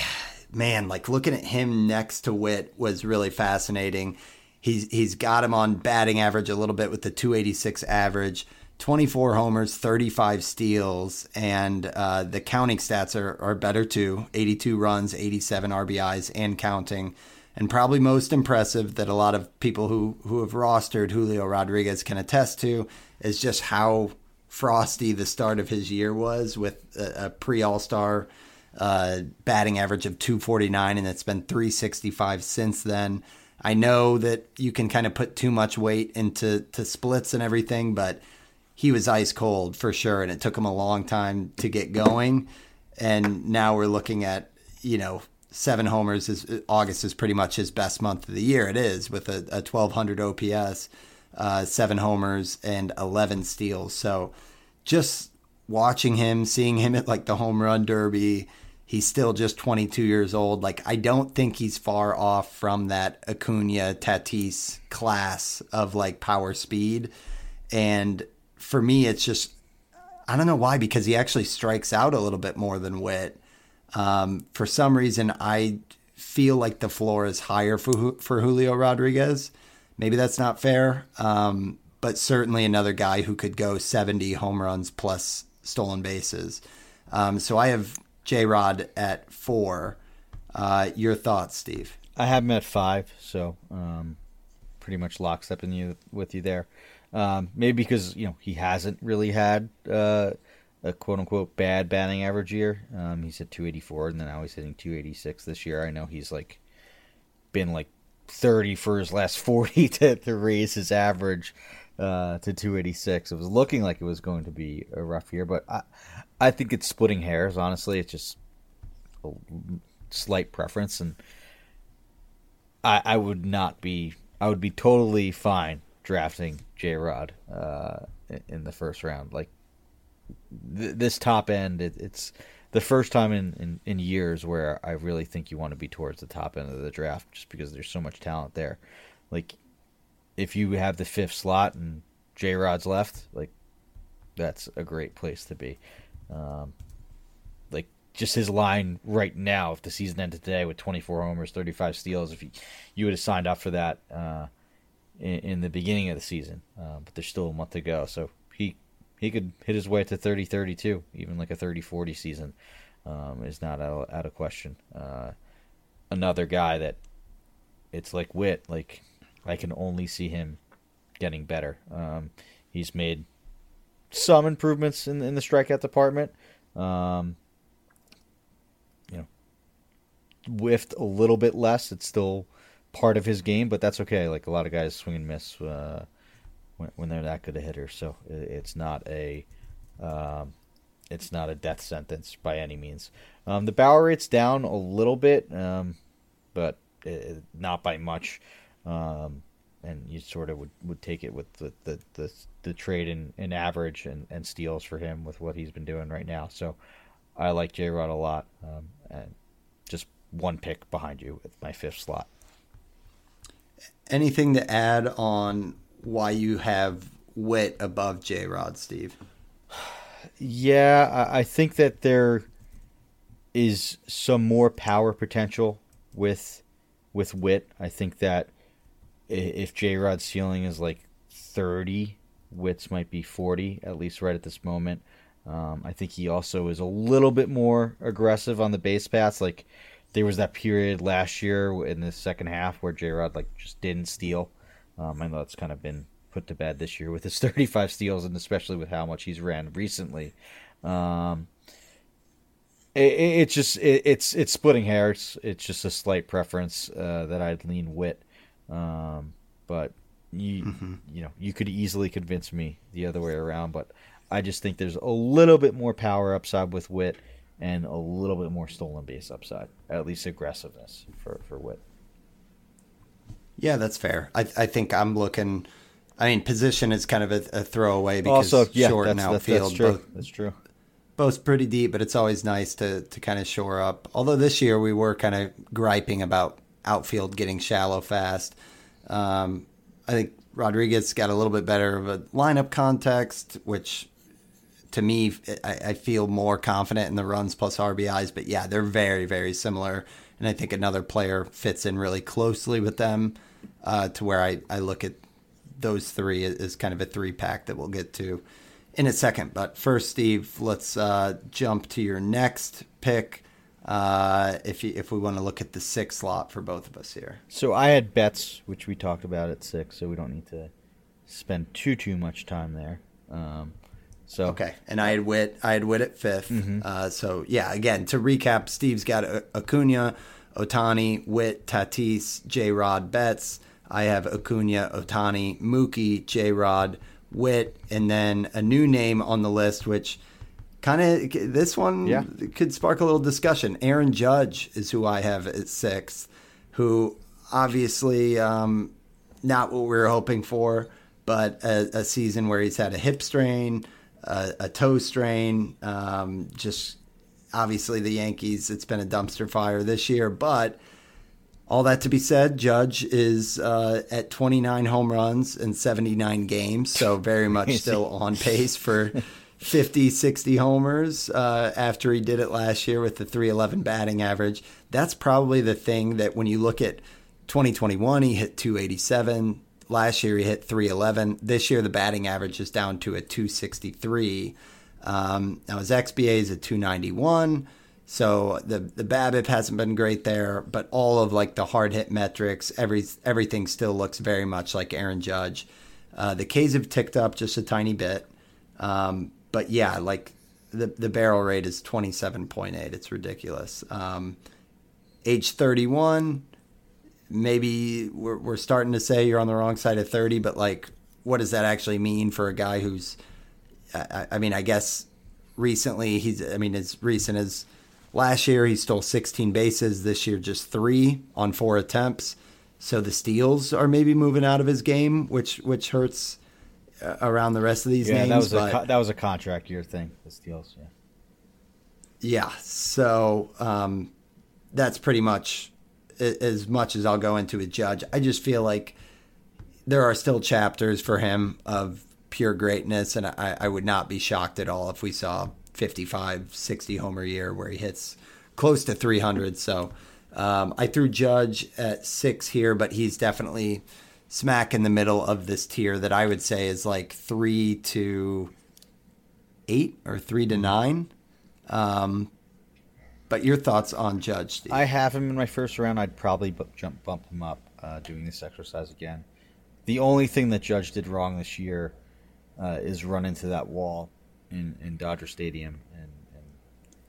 man, like looking at him next to Witt was really fascinating. He's he's got him on batting average a little bit with the 286 average, 24 homers, 35 steals, and uh, the counting stats are, are better too. 82 runs, 87 RBIs, and counting. And probably most impressive that a lot of people who who have rostered Julio Rodriguez can attest to is just how frosty the start of his year was with a, a pre All Star uh, batting average of 249, and it's been 365 since then. I know that you can kind of put too much weight into to splits and everything, but he was ice cold for sure, and it took him a long time to get going. And now we're looking at you know seven homers. Is August is pretty much his best month of the year. It is with a, a 1200 OPS, uh, seven homers and 11 steals. So just watching him, seeing him at like the home run derby He's still just 22 years old. Like, I don't think he's far off from that Acuna Tatis class of like power speed. And for me, it's just, I don't know why, because he actually strikes out a little bit more than Witt. Um, for some reason, I feel like the floor is higher for, for Julio Rodriguez. Maybe that's not fair, um, but certainly another guy who could go 70 home runs plus stolen bases. Um, so I have J Rod at four. Uh, your thoughts, Steve? I have him at five, so um, pretty much lockstep in you with you there. Um, maybe because you know he hasn't really had uh, a quote unquote bad batting average year. Um, he's at 284, and then now he's hitting 286 this year. I know he's like been like 30 for his last 40 to, to raise his average uh, to 286. It was looking like it was going to be a rough year, but I, I think it's splitting hairs. Honestly, it's just a slight preference, and I, I would not be. I would be totally fine drafting J Rod uh, in the first round. Like th- this top end, it, it's the first time in, in, in years where I really think you want to be towards the top end of the draft, just because there's so much talent there. Like if you have the fifth slot and J Rod's left, like that's a great place to be. Um, like just his line right now, if the season ended today with 24 homers, 35 steals, if you, you would have signed up for that uh, in, in, the beginning of the season, uh, but there's still a month to go, so he he could hit his way to 30-32, even like a 30-40 season um, is not out, out of question. Uh, another guy that it's like Witt, like I can only see him getting better. Um, he's made some improvements in, in the strikeout department. Um, you know, whiffed a little bit less. It's still part of his game, but that's okay. Like a lot of guys swing and miss uh, when, when, they're that good a hitter. So it's not a um, it's not a death sentence by any means. Um, the barrel rate's down a little bit, um, but it, not by much. Um, and you sort of would, would take it with the the, the, the trade in, in average and, and steals for him with what he's been doing right now. So I like J Rod a lot, um, and just one pick behind you with my fifth slot. Anything to add on why you have Witt above J Rod, Steve? Yeah, I think that there is some more power potential with with Witt. I think that if J Rod's ceiling is like 30, Witt's might be 40, at least right at this moment. Um, I think he also is a little bit more aggressive on the base paths. Like there was that period last year in the second half where J Rod like just didn't steal. Um, I know it's kind of been put to bed this year with his 35 steals and especially with how much he's ran recently. Um, it, it's just it, it's it's splitting hairs. It's just a slight preference uh, that I'd lean Witt, Um, but you mm-hmm. you know you could easily convince me the other way around. But I just think there's a little bit more power upside with Witt and a little bit more stolen base upside, at least aggressiveness for for Witt. Yeah, that's fair. I I think I'm looking. I mean, position is kind of a, a throwaway because also, yeah, short and outfield. That's, that's true. Both, that's true. Both pretty deep, but it's always nice to to kind of shore up. Although this year we were kind of griping about outfield getting shallow fast. Um, I think Rodriguez got a little bit better of a lineup context, which to me, I, I, feel more confident in the runs plus RBIs. But yeah, they're very, very similar. And I think another player fits in really closely with them uh, to where I, I look at those three as kind of a three pack that we'll get to in a second. But first, Steve, let's uh, jump to your next pick uh, if you, if we want to look at the six slot for both of us here. So I had Betts, which we talked about at six, so we don't need to spend too too much time there. Um, so okay, and I had Witt, I had Witt at 5th mm-hmm. uh, so yeah, again to recap, Steve's got Acuna, Ohtani, Witt, Tatis, J. Rod, Betts. I have Acuna, Ohtani, Mookie, J. Rod, Witt, and then a new name on the list, which kind of this one yeah. could spark a little discussion. Aaron Judge is who I have at sixth, who obviously um, not what we were hoping for, but a, a, season where he's had a hip strain, a, a toe strain, um, just obviously the Yankees, it's been a dumpster fire this year, but all that to be said, Judge is uh, at 29 home runs in 79 games, so very much still on pace for 50, 60 homers uh, after he did it last year with the 311 batting average. That's probably the thing that when you look at 2021, he hit 287. Last year, he hit 311. This year, the batting average is down to a 263. Um, now, his XBA is at 291. So the the BABIP hasn't been great there, but all of like the hard hit metrics, every everything still looks very much like Aaron Judge. Uh, the Ks have ticked up just a tiny bit, um, but yeah, like the the barrel rate is twenty seven point eight. It's ridiculous. Um, age thirty one, maybe we're we're starting to say you're on the wrong side of thirty, but like, what does that actually mean for a guy who's? I, I mean, I guess recently he's. I mean, as recent as last year, he stole sixteen bases. This year, just three on four attempts. So the steals are maybe moving out of his game, which which hurts uh, around the rest of these yeah, names. that was but- a that was a contract year thing. The steals, yeah. Yeah, so um, that's pretty much as much as I'll go into a judge. I just feel like there are still chapters for him of pure greatness, and I, I would not be shocked at all if we saw 55, 60 homer year where he hits close to 300. So um, I threw Judge at six here, but he's definitely smack in the middle of this tier that I would say is like three to eight or three to nine. Um, but your thoughts on Judge? Steve? I have him in my first round. I'd probably bu- jump bump him up uh, doing this exercise again. The only thing that Judge did wrong this year uh, is run into that wall in, in Dodger Stadium and, and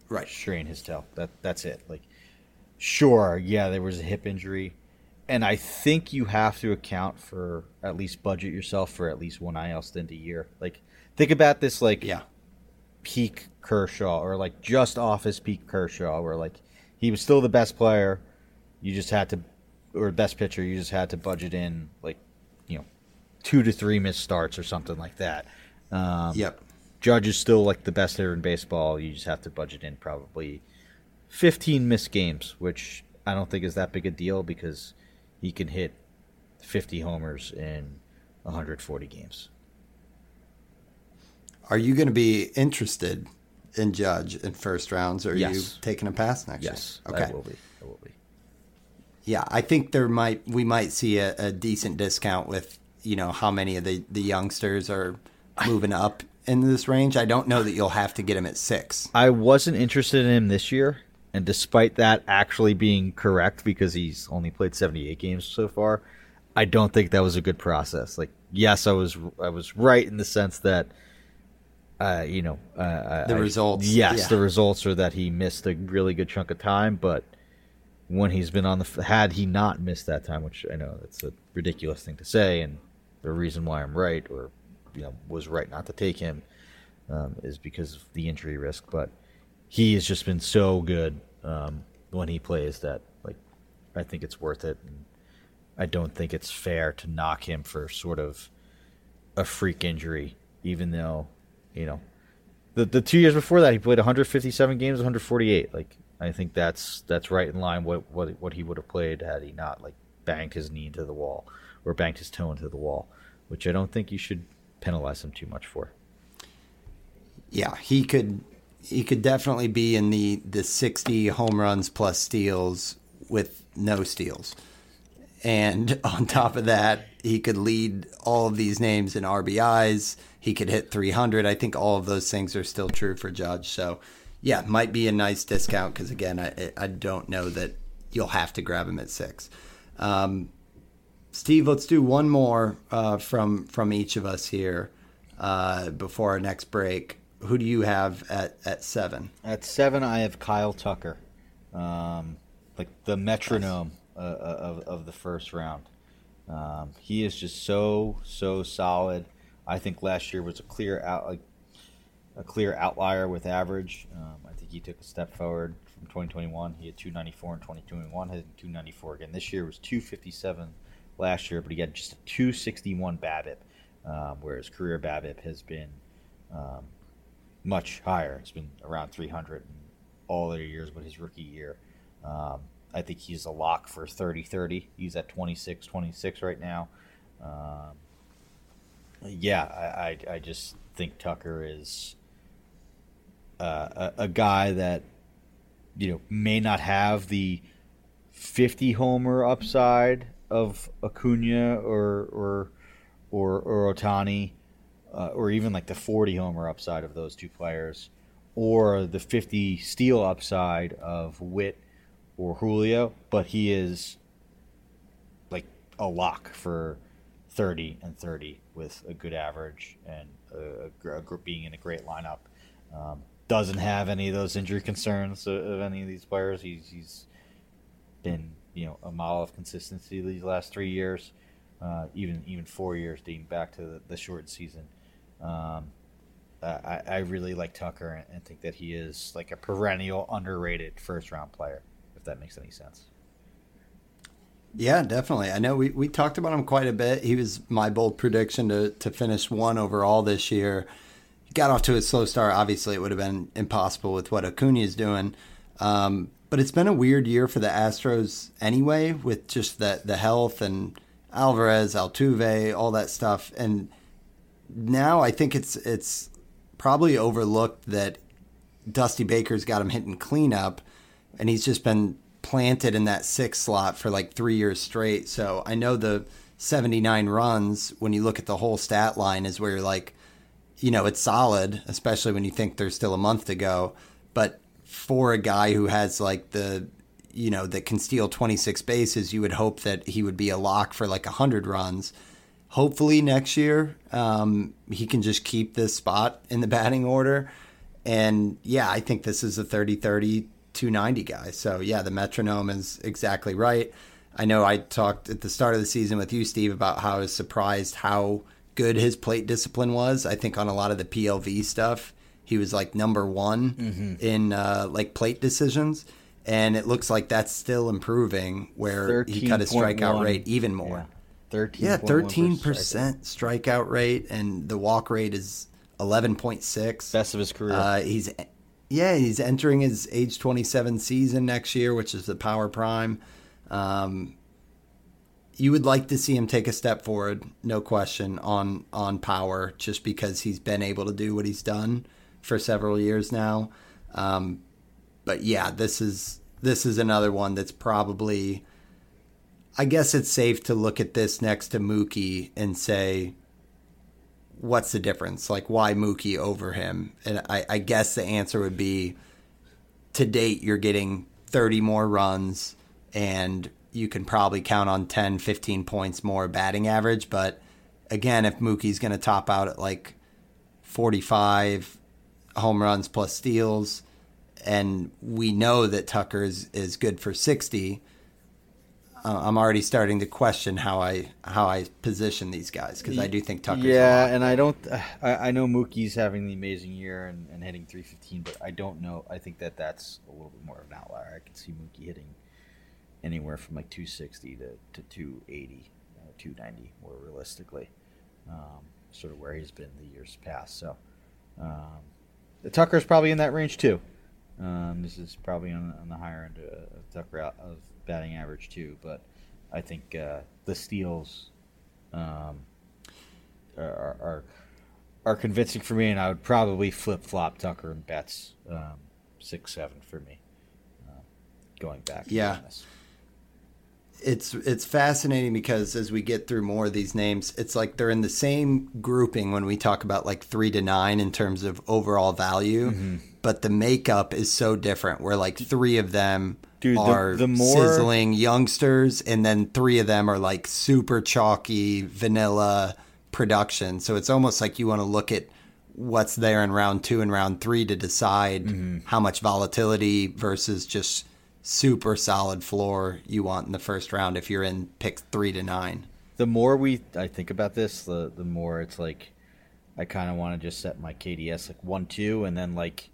right. strain his tail. That that's it. Like, sure, yeah, there was a hip injury, and I think you have to account for at least budget yourself for at least one IL stint a year. Like, think about this like Yeah. peak Kershaw or like just off his peak Kershaw, where like he was still the best player. You just had to, or best pitcher. You just had to budget in like, you know, two to three missed starts or something like that. Um, Yep. Judge is still like the best hitter in baseball. You just have to budget in probably 15 missed games, which I don't think is that big a deal because he can hit 50 homers in 140 games. Are you going to be interested in Judge in first rounds, or are you taking a pass next Yes, year? Yes, okay. I will be. I will be. Yeah, I think there might we might see a, a decent discount with you know how many of the the youngsters are moving up in this range. I don't know that you'll have to get him at six. I wasn't interested in him this year, and despite that actually being correct because he's only played 78 games so far, I don't think that was a good process. Like, yes, I was I was right in the sense that, uh, you know, uh, The I- results, Yes, yeah. the results are that he missed a really good chunk of time, but when he's been on the had he not missed that time, which I know that's a ridiculous thing to say, and the reason why I'm right or you know was right not to take him um, is because of the injury risk. But he has just been so good um, when he plays that like I think it's worth it. And I don't think it's fair to knock him for sort of a freak injury, even though you know the the two years before that he played 157 games, 148. Like I think that's that's right in line what what what he would have played had he not like banged his knee into the wall or banged his toe into the wall, which I don't think you should penalize him too much for. Yeah, he could he could definitely be in the the 60 home runs plus steals with no steals. And on top of that, he could lead all of these names in RBIs. He could hit 300. I think all of those things are still true for Judge. So, yeah, might be a nice discount because again, I I don't know that you'll have to grab him at six. Um, Steve, let's do one more uh, from from each of us here uh, before our next break. Who do you have at, at seven? At seven, I have Kyle Tucker, um, like the metronome uh, of of the first round. Um, he is just so so solid. I think last year was a clear out like a clear outlier with average. Um, I think he took a step forward from 2021. He had 294 in 2021, hitting 294 again. This year was 257 last year, but he had just a 261 BABIP, um, whereas career BABIP has been um, much higher. It's been around 300 and all their years, but his rookie year. Um, I think he's a lock for 30 30. He's at 26 26 right now. Um, yeah, I, I, I, just think Tucker is uh, a, a guy that, you know, may not have the 50 homer upside of Acuna or, or, or, or Ohtani, uh, or even like the 40 homer upside of those two players, or the 50 steal upside of Witt or Julio, but he is like a lock for 30 and 30 with a good average and a, a, a being in a great lineup. Um, doesn't have any of those injury concerns of, of any of these players. He's, he's been you know a model of consistency these last three years, uh, even even four years dating back to the, the short season. Um, I, I really like Tucker and, and think that he is like a perennial underrated first round player, if that makes any sense. Yeah, definitely. I know we, we talked about him quite a bit. He was my bold prediction to, to finish one overall this year. He got off to a slow start. Obviously, it would have been impossible with what Acuna is doing. Um, but it's been a weird year for the Astros anyway, with just the, the health and Alvarez, Altuve, all that stuff. And now I think it's it's probably overlooked that Dusty Baker's got him hitting cleanup, and he's just been planted in that sixth slot for like three years straight. So I know the 79 runs, when you look at the whole stat line, is where you're like, you know, it's solid, especially when you think there's still a month to go. But for a guy who has like the, you know, that can steal 26 bases, you would hope that he would be a lock for like 100 runs. Hopefully next year, um, he can just keep this spot in the batting order. And yeah, I think this is a 30 30 290 guy. So yeah, the metronome is exactly right. I know I talked at the start of the season with you, Steve, about how I was surprised how good his plate discipline was. I think on a lot of the PLV stuff, he was like number one mm-hmm. in uh, like plate decisions, and it looks like that's still improving. Where he cut his strikeout 1. rate even more. Yeah. Thirteen. Yeah, thirteen percent strikeout rate, and the walk rate is eleven point six. Best of his career. Uh, he's yeah, he's entering his age 27 season next year, which is the power prime. Um, you would like to see him take a step forward, no question, on on power, just because he's been able to do what he's done for several years now. Um, but yeah, this is this is another one that's probably. I guess it's safe to look at this next to Mookie and say, what's the difference? Like, why Mookie over him? And I, I guess the answer would be to date, you're getting 30 more runs and you can probably count on 10, 15 points more batting average. But again, if Mookie's going to top out at like 45 home runs plus steals, and we know that Tucker is, is good for 60, uh, I'm already starting to question how I how I position these guys because I do think Tucker's yeah, and I don't I, I know Mookie's having the amazing year and, and hitting 315, but I don't know. I think that that's a little bit more of an outlier. I can see Mookie hitting anywhere from like 260 to, to 280, uh, 290 more realistically, um, sort of where he's been the years past. So um, the Tucker's probably in that range too. Um, this is probably on, on the higher end of Tucker out of batting average too, but I think uh, the steals um, are, are, are convincing for me, and I would probably flip flop Tucker and Betts um, six seven for me. Uh, going back, yeah. It's it's fascinating because as we get through more of these names, it's like they're in the same grouping when we talk about like three to nine in terms of overall value, mm-hmm. but the makeup is so different. Where like three of them Dude, are the, the more... sizzling youngsters, and then three of them are like super chalky vanilla production. So it's almost like you want to look at what's there in round two and round three to decide mm-hmm. how much volatility versus just super solid floor you want in the first round if you're in pick three to nine. The more we I think about this, the the more it's like I kind of want to just set my KDS like one two, and then like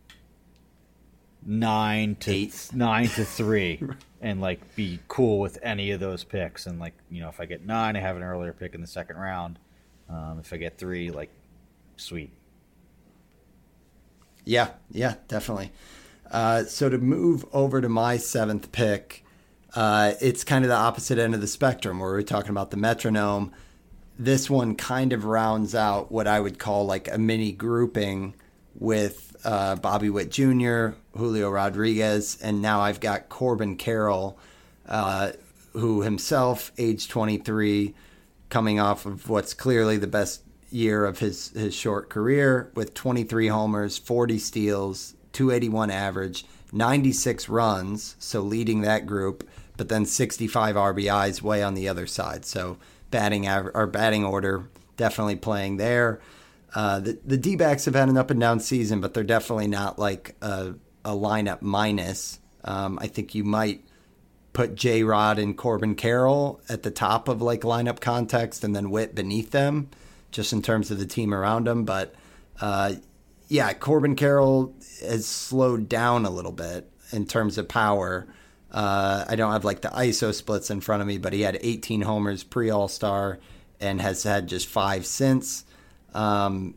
nine to Eight. nine to three, and like be cool with any of those picks. And like you know, if I get nine, I have an earlier pick in the second round. Um, if I get three, like sweet. Yeah, yeah, definitely. Uh, so to move over to my seventh pick, uh, it's kind of the opposite end of the spectrum where we're talking about the metronome. This one kind of rounds out what I would call like a mini grouping with uh, Bobby Witt Jr., Julio Rodriguez, and now I've got Corbin Carroll, uh, who himself, age 23, coming off of what's clearly the best year of his, his short career with 23 homers, 40 steals, 281 average, 96 runs, so leading that group, but then 65 RBIs way on the other side. So batting aver- or batting order definitely playing there. Uh, the the D backs have had an up and down season, but they're definitely not like a, a lineup minus. Um, I think you might put J Rod and Corbin Carroll at the top of like lineup context and then Witt beneath them, just in terms of the team around them. But uh, yeah, Corbin Carroll has slowed down a little bit in terms of power. Uh, I don't have like the ISO splits in front of me, but he had 18 homers pre All Star and has had just five since. Um,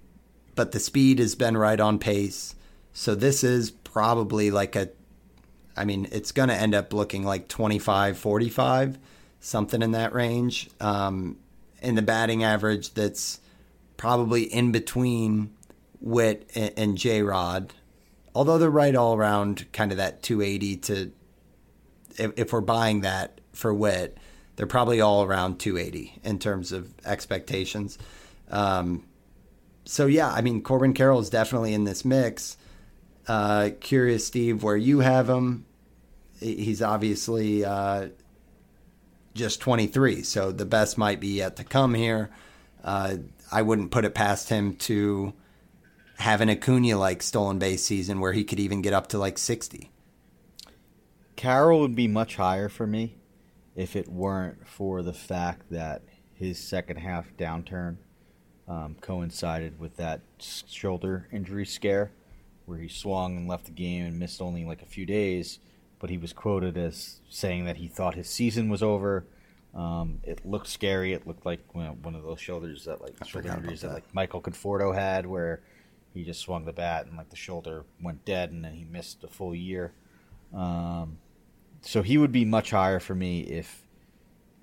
but the speed has been right on pace. So this is probably like a, I mean, it's going to end up looking like 25, 45, something in that range. Um, and the batting average that's probably in between Witt and, and J Rod. Although they're right all around kind of that 280 to, if, if we're buying that for Witt, they're probably all around 280 in terms of expectations. Um, so yeah, I mean Corbin Carroll is definitely in this mix. Uh, curious, Steve, where you have him. He's obviously uh, just 23, so the best might be yet to come here. Uh, I wouldn't put it past him to have an Acuna like stolen base season where he could even get up to like 60. Carroll would be much higher for me if it weren't for the fact that his second half downturn um, coincided with that shoulder injury scare where he swung and left the game and missed only like a few days. But he was quoted as saying that he thought his season was over. Um, it looked scary. It looked like you know, one of those shoulders that like shoulder injuries that. that like Michael Conforto had, where he just swung the bat and like the shoulder went dead, and then he missed a full year. Um, so he would be much higher for me if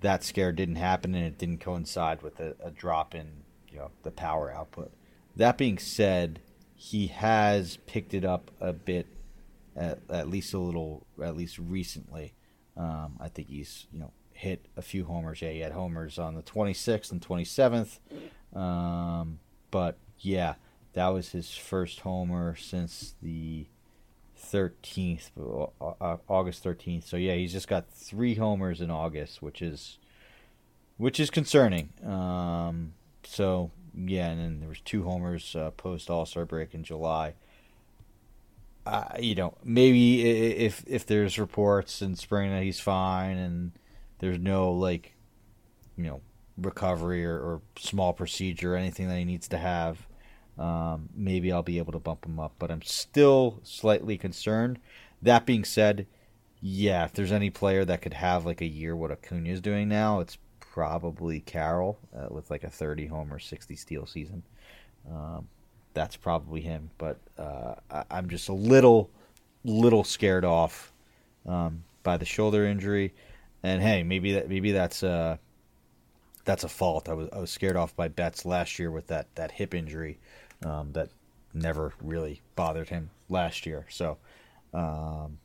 that scare didn't happen and it didn't coincide with a, a drop in you know the power output. That being said, he has picked it up a bit, at, at least a little, at least recently. Um, I think he's you know hit a few homers. Yeah, he had homers on the 26th and 27th. Um, but yeah, that was his first homer since the 13th, August 13th. So yeah, he's just got three homers in August, which is which is concerning. Um, so yeah, and then there was two homers uh, post All Star break in July. Uh, you know, maybe if if there's reports in spring that he's fine and there's no like, you know, recovery or, or small procedure or anything that he needs to have, um, maybe I'll be able to bump him up. But I'm still slightly concerned. That being said, yeah, if there's any player that could have like a year what Acuna is doing now, it's probably Carroll uh, with like a 30 homer, 60 steal season. Um, that's probably him, but uh, I, am just a little, little scared off um, by the shoulder injury. And hey, maybe that maybe that's uh, that's a fault. I was I was scared off by Betts last year with that that hip injury um, that never really bothered him last year. So um,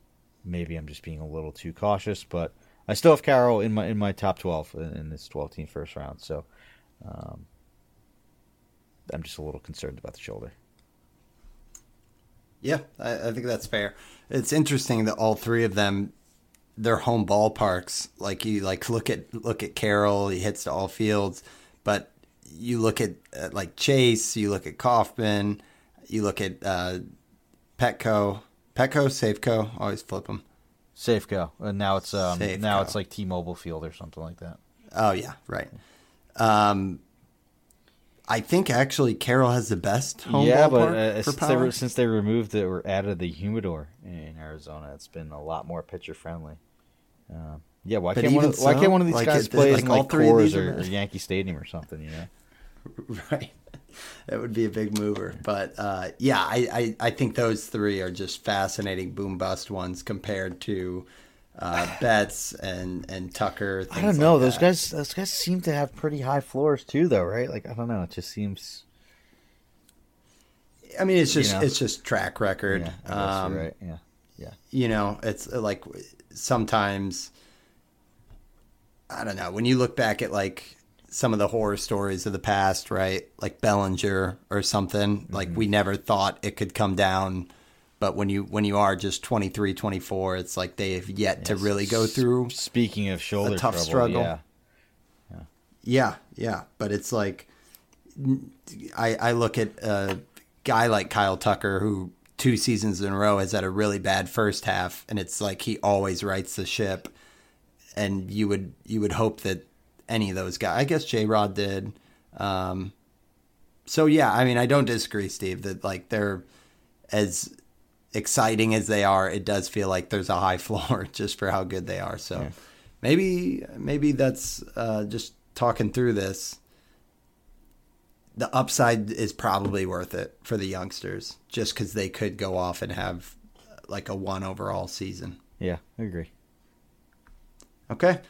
maybe I'm just being a little too cautious, but I still have Carroll in my in my top twelve in, this 12 team first round. So um, I'm just a little concerned about the shoulder. Yeah, I, I, think that's fair. It's interesting that all three of them, their home ballparks. Like you like look at look at Carroll, he hits to all fields, but you look at, at like Chase, you look at Kauffman, you look at uh, Petco, Petco, Safeco. Always flip them. Safeco, and now it's um, Safeco. now it's like T-Mobile Field or something like that. Oh yeah, right. Um, I think actually Carroll has the best home yeah, but uh, since, they, since they removed it or added the humidor in Arizona, it's been a lot more pitcher friendly. Uh, yeah, why can't one of, so, why can't one of these like guys it, play like in like Coors or, or Yankee Stadium or something? You know, right? That would be a big mover. But uh, yeah, I, I, I think those three are just fascinating boom bust ones compared to uh, Betts and and Tucker. I don't know. Like those that. guys those guys seem to have pretty high floors too, though, right? Like I don't know. It just seems. I mean, it's just you know? it's just track record. Yeah, um, right. Yeah, yeah. You know, it's like sometimes. I don't know. When you look back at like some of the horror stories of the past, right? Like Bellinger or something. Mm-hmm. Like we never thought it could come down, but when you when you are just 23, 24, it's like they have yet yes. to really go through. Speaking of shoulder a tough trouble, struggle, yeah. yeah, yeah, yeah. But it's like I I look at a guy like Kyle Tucker who two seasons in a row has had a really bad first half, and it's like he always rights the ship. And you would you would hope that any of those guys. I guess J Rod did. Um, so yeah, I mean, I don't disagree, Steve, that like they're as exciting as they are. It does feel like there's a high floor just for how good they are. So yeah. maybe maybe that's uh, just talking through this. The upside is probably worth it for the youngsters, just because they could go off and have like a one overall season. Yeah, I agree. Okay.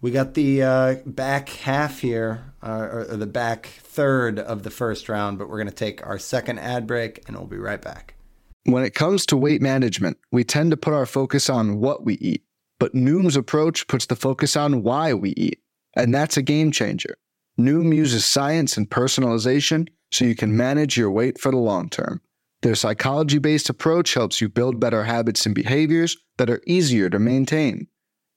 We got the uh, back half here, uh, or, the back third of the first round, but we're going to take our second ad break and we'll be right back. When it comes to weight management, we tend to put our focus on what we eat, but Noom's approach puts the focus on why we eat, and that's a game changer. Noom uses science and personalization so you can manage your weight for the long term. Their psychology based approach helps you build better habits and behaviors that are easier to maintain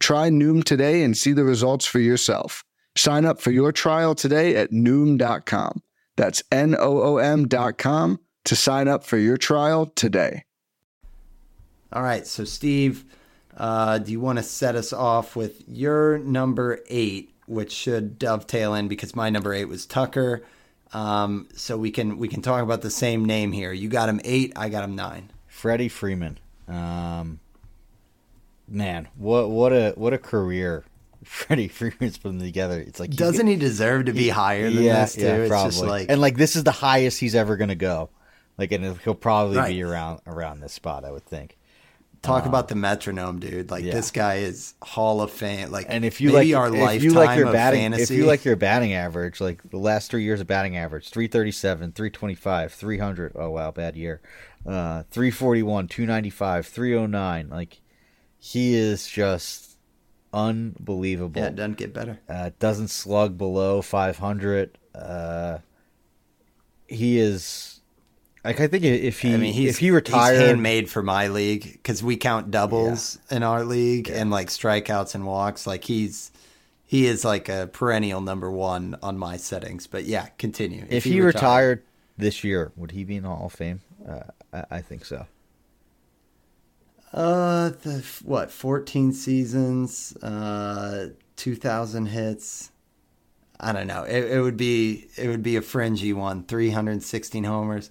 Try Noom today and see the results for yourself. Sign up for your trial today at Noom.com. That's N O O M.com to sign up for your trial today. All right. So, Steve, uh, do you want to set us off with your number eight, which should dovetail in because my number eight was Tucker. Um, so we can we can talk about the same name here. You got him eight. I got him nine. Freddie Freeman. Um, man, what what a what a career Freddie Freeman's putting together. It's like doesn't he deserve to be higher than yeah, this too? Yeah, probably. Like, and like this is the highest he's ever going to go. Like, and he'll probably right. be around around this spot, I would think. Talk um, about the metronome, dude! Like yeah. this guy is Hall of Fame. Like, and if you like our if you like your batting, fantasy. if you like your batting average, like the last three years of batting average, 337, 325, 300. Oh wow, bad year. Uh, 341, 295, 309. Like he is just unbelievable. Yeah, it doesn't get better. Uh, doesn't slug below 500. Uh, he is. Like I think if he, I mean, if he retired, he's handmade for my league because we count doubles yeah. in our league yeah. and like strikeouts and walks. Like he's he is like a perennial number one on my settings. But yeah, continue. If, if he, retired, retired, this year, would he be in the Hall of Fame? Uh, I, I think so. Uh, the what? Fourteen seasons, uh, two thousand hits. I don't know. It, it, would be it would be a fringy one. Three hundred sixteen homers.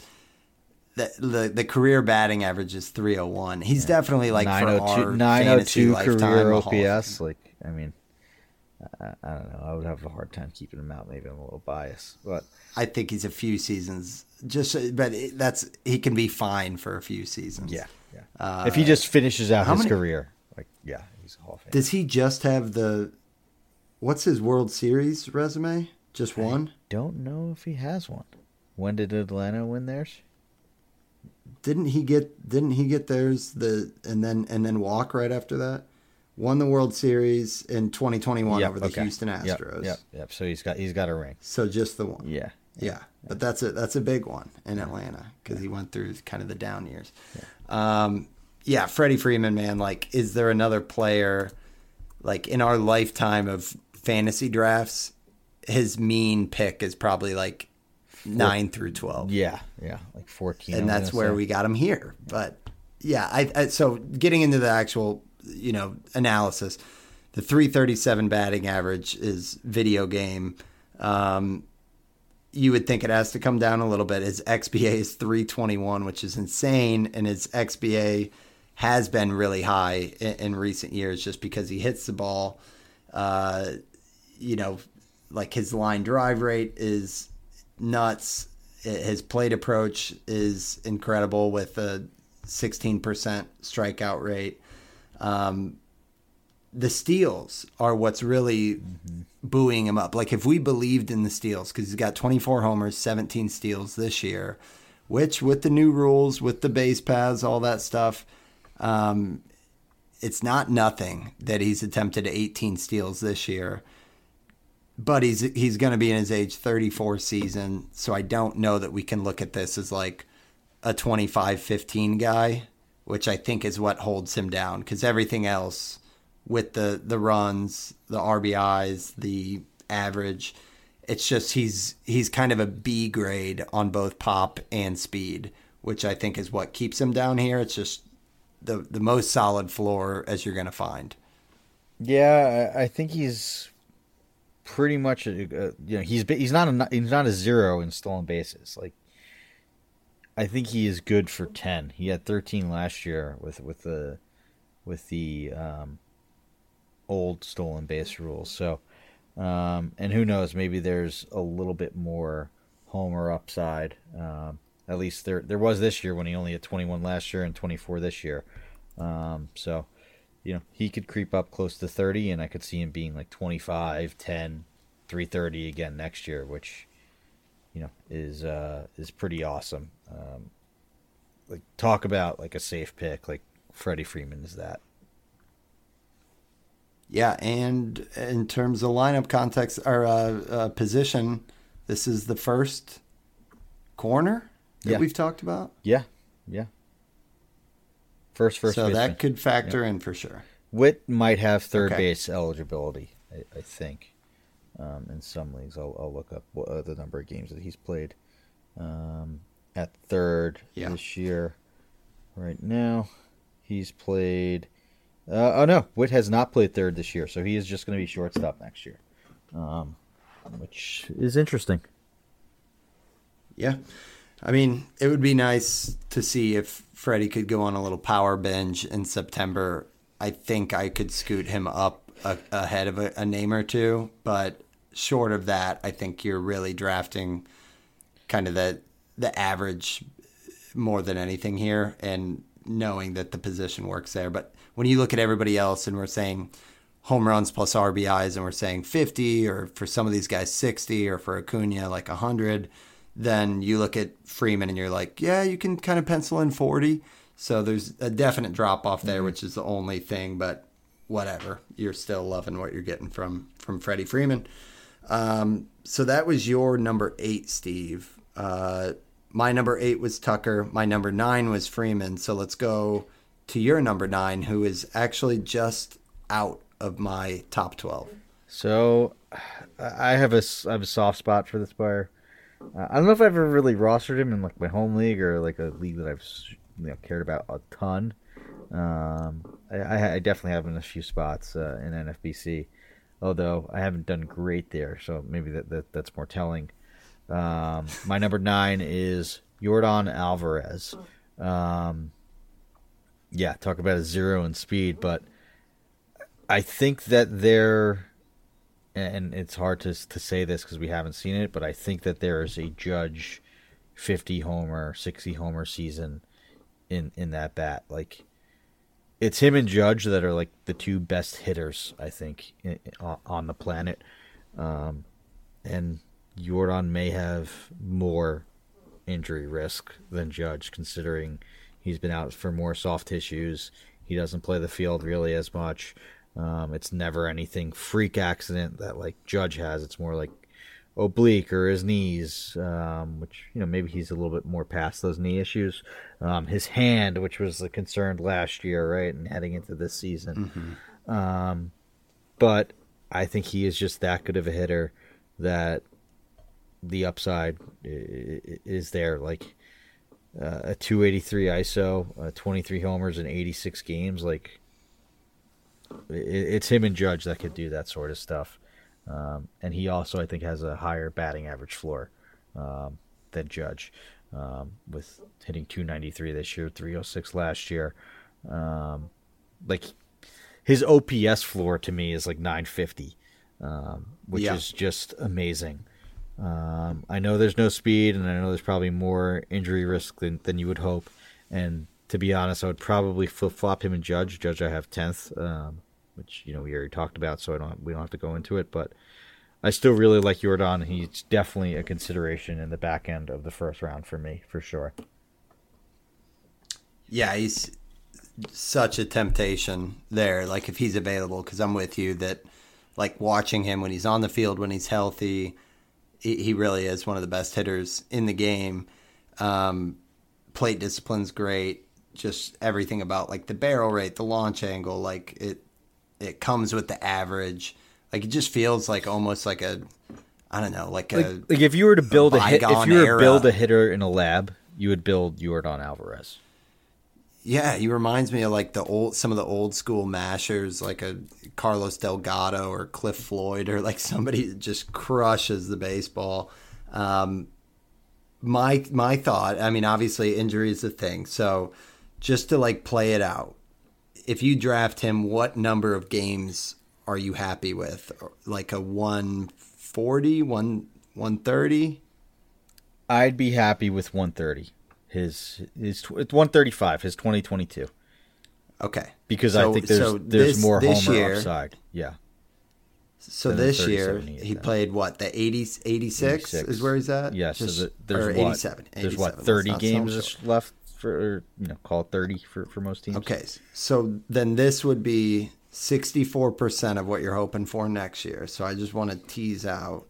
The, the the career batting average is three hundred one. He's yeah. definitely like 902, 902 career OPS. Like I mean, I, I, don't know. I would have a hard time keeping him out. Maybe I'm a little biased, but I think he's a few seasons. Just but that's he can be fine for a few seasons. Yeah. Uh, if he just finishes out his many, career, like yeah, he's a Hall of Fame. Does he just have the? What's his World Series resume? Just one? I don't know if he has one. When did Atlanta win theirs? Didn't he get? Didn't he get theirs? The and then and then walk right after that. Won the World Series in 2021 yep, over the okay. Houston Astros. Yep, yep, yep. So he's got he's got a ring. So just the one. Yeah. Yeah, but that's a that's a big one in Atlanta because he went through kind of the down years. Yeah. Um, yeah, Freddie Freeman, man. Like, is there another player like in our lifetime of fantasy drafts? His mean pick is probably like nine through twelve. Yeah, yeah, like fourteen. and I'm that's where say. we got him here. But yeah, I, I so getting into the actual you know analysis, the 337 batting average is video game. Um, you would think it has to come down a little bit. His XBA is 321, which is insane, and his XBA has been really high in, in recent years just because he hits the ball. Uh, you know, like his line drive rate is nuts. His plate approach is incredible with a 16% strikeout rate. Um, the steals are what's really buoying him up. Like if we believed in the steals, because he's got 24 homers, 17 steals this year, which with the new rules, with the base paths, all that stuff, um, it's not nothing that he's attempted 18 steals this year. But he's he's going to be in his age 34 season, so I don't know that we can look at this as like a 25-15 guy, which I think is what holds him down because everything else with the the runs, the RBIs, the average, it's just he's he's kind of a B grade on both pop and speed, which I think is what keeps him down here. It's just the the most solid floor as you're going to find. Yeah, I think he's pretty much a, a, you know he's he's not a he's not a zero in stolen bases. Like I think he is good for ten. He had thirteen last year with with the with the um, old stolen base rules. So um, and who knows? Maybe there's a little bit more homer upside. Um, at least there there was this year when he only had 21 last year and 24 this year. Um, so you know, he could creep up close to 30, and I could see him being like 25, 10, 330 again next year, which, you know, is uh, is pretty awesome. Um, like talk about like a safe pick, like Freddie Freeman is that. Yeah, and in terms of lineup context or uh, uh, position, this is the first corner that Yeah. we've talked about. Yeah, yeah. First, first so baseman. that could factor in for sure. Witt might have third Okay. base eligibility, I, I think. Um, in some leagues, I'll, I'll look up what, uh, the number of games that he's played um, at third Yeah. this year. Right now, he's played. Uh, oh no, Witt has not played third this year, so he is just going to be shortstop next year, um, which is interesting. Yeah. I mean, it would be nice to see if Freddie could go on a little power binge in September. I think I could scoot him up a, ahead of a, a name or two, but short of that, I think you're really drafting kind of the the average more than anything here, and knowing that the position works there. But when you look at everybody else, and we're saying home runs plus RBIs, and we're saying 50, or for some of these guys 60, or for Acuna like 100, then you look at Freeman and you're like, yeah, you can kind of pencil in 40. So there's a definite drop off there, which is the only thing, but whatever. You're still loving what you're getting from from Freddie Freeman. Um, so that was your number eight, Steve. Uh, my number eight was Tucker. My number nine was Freeman. So let's go to your number nine, who is actually just out of my top 12. So, I have a I have a soft spot for this player. Uh, I don't know if I've ever really rostered him in like my home league or like a league that I've you know, cared about a ton. Um, I, I definitely have in a few spots uh, in NFBC, although I haven't done great there. So maybe that, that that's more telling. Um, my number nine is Yordan Alvarez. Um, yeah, talk about a zero in speed, but I think that there, and it's hard to to say this because we haven't seen it, but I think that there is a Judge fifty homer, sixty homer season in in that bat. Like it's him and Judge that are like the two best hitters I think i- i- on the planet, um, and Yordan may have more injury risk than Judge, considering he's been out for more soft tissues. He doesn't play the field really as much. Um, it's never anything freak accident that like Judge has. It's more like oblique or his knees, um, which you know maybe he's a little bit more past those knee issues. Um, his hand, which was a concern last year, right, and heading into this season. Um, but I think he is just that good of a hitter that the upside is there. Like uh, a 283 ISO, uh, 23 homers in 86 games. Like it's him and Judge that could do that sort of stuff. Um, and he also, I think, has a higher batting average floor um, than Judge, um, with hitting 293 this year, 306 last year. Um, like his OPS floor to me is like 950, um, which yeah. is just amazing. Um, I know there's no speed, and I know there's probably more injury risk than, than you would hope. And to be honest, I would probably flip flop him and Judge. Judge, I have tenth, um, which you know we already talked about, so I don't we don't have to go into it. But I still really like Yordan. He's definitely a consideration in the back end of the first round for me, for sure. Yeah, he's such a temptation there. Like if he's available, because I'm with you that like watching him when he's on the field when he's healthy he really is one of the best hitters in the game. Um, plate discipline's great. Just everything about like the barrel rate, the launch angle, like it it comes with the average. Like it just feels like almost like a I don't know, like, like a like if you were to build a, a hit, if you were to build a hitter in a lab, you would build Yordan Alvarez. Yeah, he reminds me of like the old some of the old school mashers, like a Carlos Delgado or Cliff Floyd, or like somebody that just crushes the baseball. Um, my my thought, I mean, obviously injury is a thing, so just to like play it out, if you draft him, what number of games are you happy with? Like a 140, 1 130? I'd be happy with 130 his his it's 135 his 2022 okay. Because so, i think there's so there's this, more this homer year, upside. Yeah. So this year he played what the 80 86, 86, is where he's at? Yeah so the, there's what? 87, there's what 30 games left for you know call it 30 for for most teams okay so then this would be 64% of what you're hoping for next year so i just want to tease out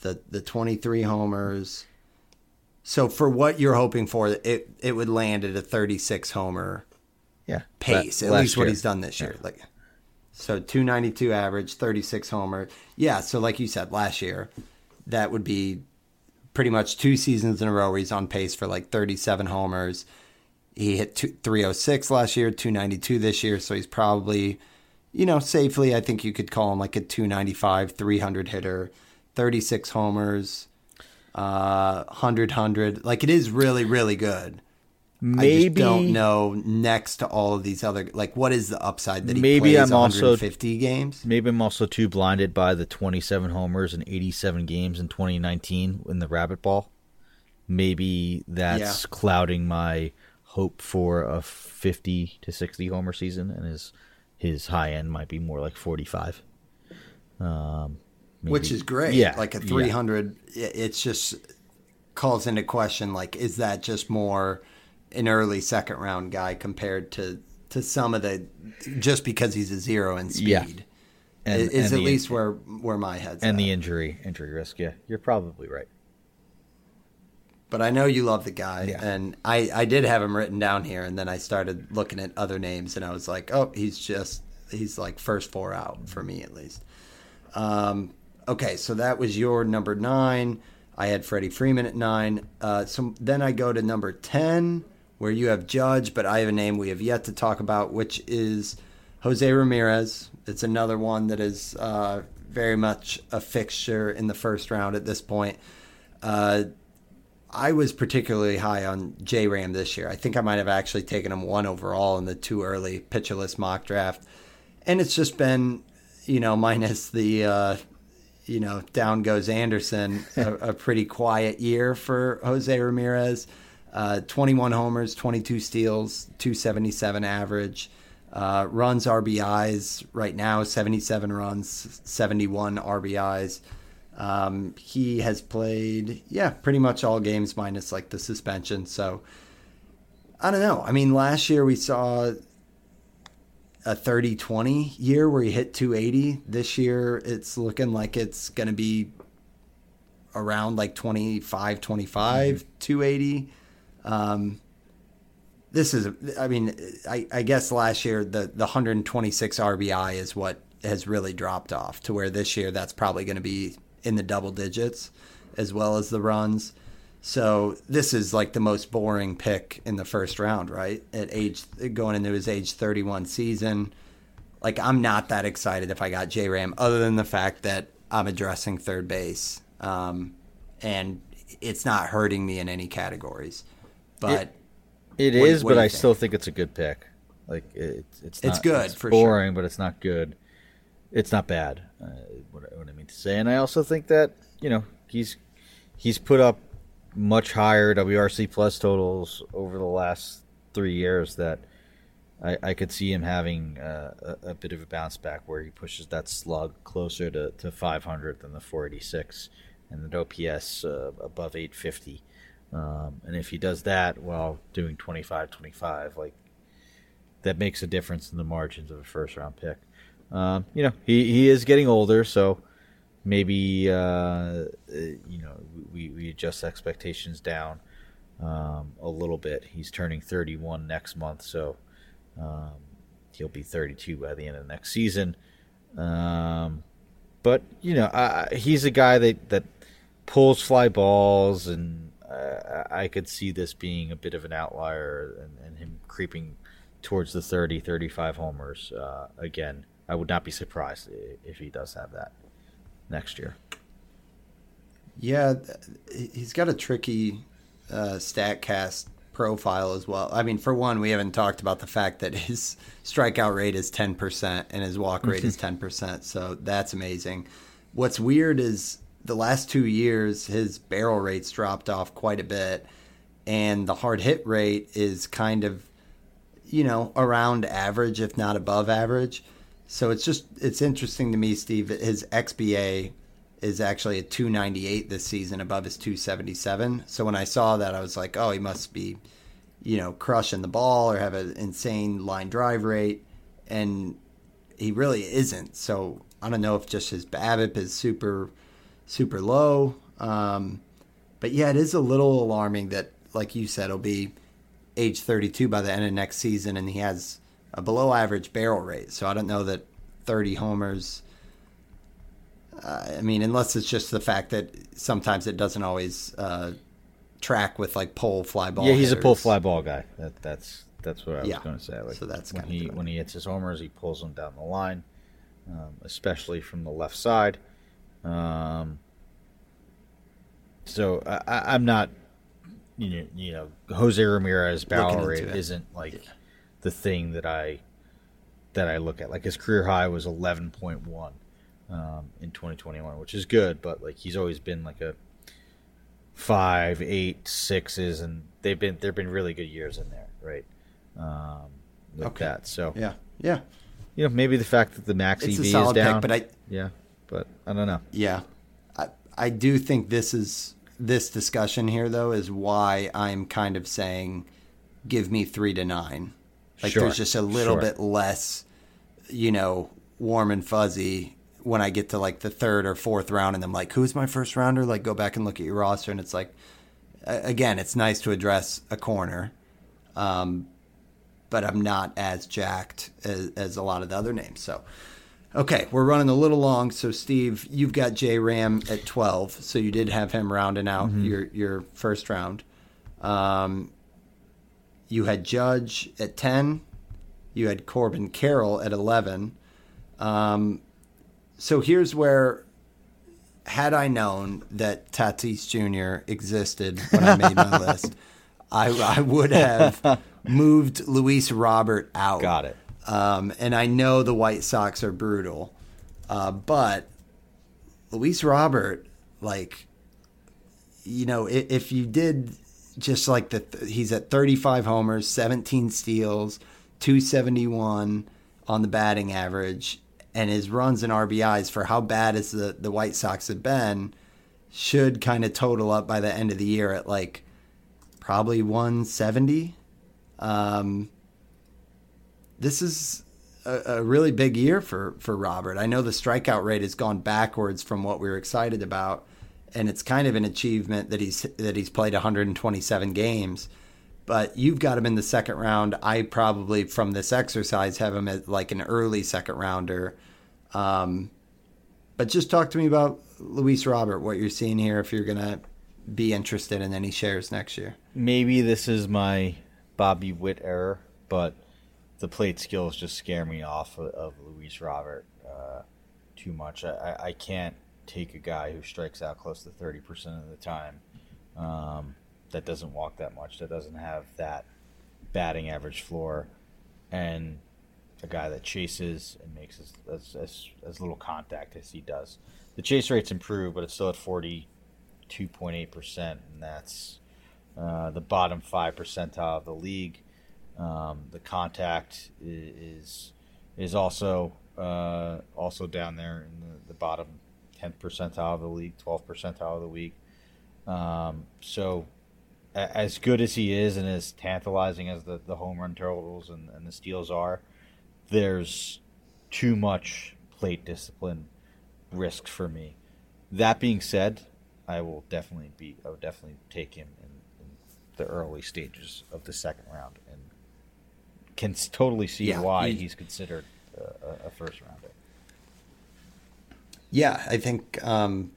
the the 23 homers so for what you're hoping for, it it would land at a 36 homer yeah pace. at least what he's done this year. Yeah. Like so 292 average, 36 homer. Yeah, so like you said last year, that would be pretty much two seasons in a row where he's on pace for like 37 homers. He hit two, 306 last year, 292 this year, so he's probably you know, safely I think you could call him like a 295, 300 hitter, 36 homers uh, 100 100. Like it is really really good. Maybe I don't know next to all of these other like what is the upside that he maybe plays I'm 150 also, games? Maybe I'm also too blinded by the 27 homers and 87 games in 2019 in the Rabbit Ball. Maybe that's yeah. clouding my hope for a 50 to 60 homer season, and his his high end might be more like 45. Um, Maybe. which is great. Yeah, like a 300. Yeah. It's just calls into question like is that just more an early second round guy compared to to some of the just because he's a zero in speed. Yeah. And, is and at least where where my head's and at. the injury injury risk. Yeah, you're probably right. But I know you love the guy, yeah. and I I did have him written down here, and then I started looking at other names, and I was like, oh, he's just he's like first four out for me at least. Um, okay, so that was your number nine. I had Freddie Freeman at nine. Uh, so then I go to number 10, where you have Judge, but I have a name we have yet to talk about, which is Jose Ramirez. It's another one that is uh, very much a fixture in the first round at this point. Uh, I was particularly high on J Ram this year. I think I might have actually taken him one overall in the too early Pitcher List mock draft. And it's just been, you know, minus the uh, you know, down goes Anderson. a, a, pretty quiet year for Jose Ramirez. Uh, 21 homers, 22 steals, 277 average. Uh, runs RBIs right now, 77 runs, 71 RBIs. Um, he has played, yeah, pretty much all games minus like the suspension. So I don't know. I mean, last year we saw a 30 20 year where he hit 280. This year it's looking like it's going to be around like 25 25 mm-hmm. 280. Um, this is, I mean, I, I guess last year the, the 126 RBI is what has really dropped off to where this year that's probably going to be in the double digits. as well as the runs. So this is like the most boring pick in the first round, right? At age going into his age 31 season. Like I'm not that excited if I got J Ram, other than the fact that I'm addressing third base, um, and it's not hurting me in any categories. But It What- is, what but I think? still think it's a good pick. Like it, it's It's good, it's for boring, but it's not good. It's not bad. Uh, what, I- what I mean to say, and I also think that you know he's he's put up much higher WRC plus totals over the last three years that I, I could see him having uh, a, a bit of a bounce back where he pushes that slug closer to, to 500 than the 486 and the OPS uh, above 850. Um, and if he does that while doing 25 25, like that makes a difference in the margins of a first round pick. Um, you know, he, he is getting older, so maybe uh, you know we, we adjust expectations down um, a little bit. He's turning 31 next month, so um, he'll be 32 by the end of next season. Um, but you know, he's a guy that that pulls fly balls, and uh, I could see this being a bit of an outlier, and, and him creeping towards the 30, 35 homers uh, again. I would not be surprised if he does have that next year. Yeah, he's got a tricky uh, Statcast profile as well. I mean, for one, we haven't talked about the fact that his strikeout rate is 10% and his walk rate is 10%. So that's amazing. What's weird is the last two years, his barrel rates dropped off quite a bit, and the hard hit rate is kind of, you know, around average, if not above average. So it's just it's interesting to me, Steve. His XBA is actually a 298 this season above his 277. So when I saw that, I was like, oh, he must be, you know, crushing the ball or have an insane line drive rate, and he really isn't. So I don't know if just his BABIP is super, super low. Um, but yeah, it is a little alarming that, like you said, he'll be age 32 by the end of next season, and he has a below average barrel rate. So I don't know that 30 homers. Uh, I mean, unless it's just the fact that sometimes it doesn't always uh, track with like pole fly ball. yeah, he's a pull hitters. fly ball guy. That, that's that's what I was Yeah. going to say. Like So that's when he when he hits his homers, he pulls them down the line, um, especially from the left side. Um, so I, I'm not, you know, you know, Jose Ramirez barrel into rate it. isn't like the thing that I that I look at. Like his career high was 11.1 um, in 2021, which is good, but like he's always been like a five, eight, sixes, and they've been there've been really good years in there, right? Um, with Okay. that, so Yeah, yeah, you know maybe the fact that the max it's EV a is down, pick, but I yeah, but I don't know. Yeah, I I do think this is this discussion here though is why I'm kind of saying, give me three to nine. Like Sure, there's just a little sure. bit less, you know, warm and fuzzy when I get to like the third or fourth round, and I'm like, who's my first rounder? Like go back and look at your roster, and it's like, again, it's nice to address a corner. Um, but I'm not as jacked as, as a lot of the other names. So, okay, we're running a little long. So, Steve, you've got J Ram at 12. So you did have him rounding out your your first round. Um, you had Judge at 10. You had Corbin Carroll at 11. Um, so here's where, had I known that Tatis Jr. existed when I made my list, I, I would have moved Luis Robert out. Got it. Um, and I know the White Sox are brutal, uh, but Luis Robert, like, you know, if, if you did just like the, he's at 35 homers, 17 steals, 271 on the batting average, and his runs and RBIs for how bad as the, the White Sox have been should kind of total up by the end of the year at like probably 170. Um, this is a, a really big year for, for Robert. I know the strikeout rate has gone backwards from what we were excited about, and it's kind of an achievement that he's that he's played 127 games. But you've got him in the second round. I probably from this exercise have him at like an early second rounder. Um, but just talk to me about Luis Robert, what you're seeing here, if you're gonna be interested in any shares next year. Maybe this is my Bobby Witt error, but the plate skills just scare me off of, of Luis Robert uh, too much. I, I can't take a guy who strikes out close to 30% of the time um, that doesn't walk that much, that doesn't have that batting average floor, and a guy that chases and makes as, as, as, as little contact as he does. The chase rate's improved, but it's still at 42.8%, and that's uh, the bottom 5 percentile of the league. Um, the contact is is also uh, also down there in the, the bottom 10th percentile of the league, 12th percentile of the league. Um, so, a- as good as he is and as tantalizing as the, the home run totals and, and the steals are, there's too much plate discipline risk for me. That being said, I will definitely be. I would definitely take him in, in the early stages of the second round, can totally see Yeah, why he- he's considered a, a- first rounder. Yeah, I think um,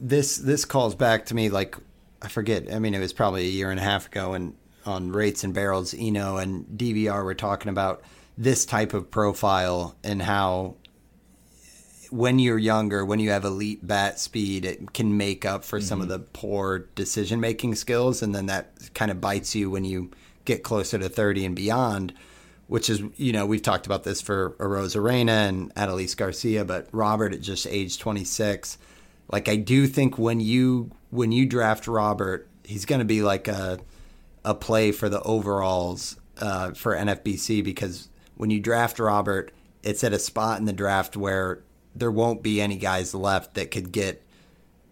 this this calls back to me like I forget. I mean, it was probably a year and a half ago, and on rates and barrels, Eno and DVR were talking about this type of profile and how when you're younger, when you have elite bat speed, it can make up for some of the poor decision making skills, and then that kind of bites you when you get closer to 30 and beyond. Which is, you know, we've talked about this for Arozarena and Adolis Garcia, but Robert at just age 26. Like, I do think when you when you draft Robert, he's going to be like a a play for the overalls uh, for NFBC because when you draft Robert, it's at a spot in the draft where there won't be any guys left that could get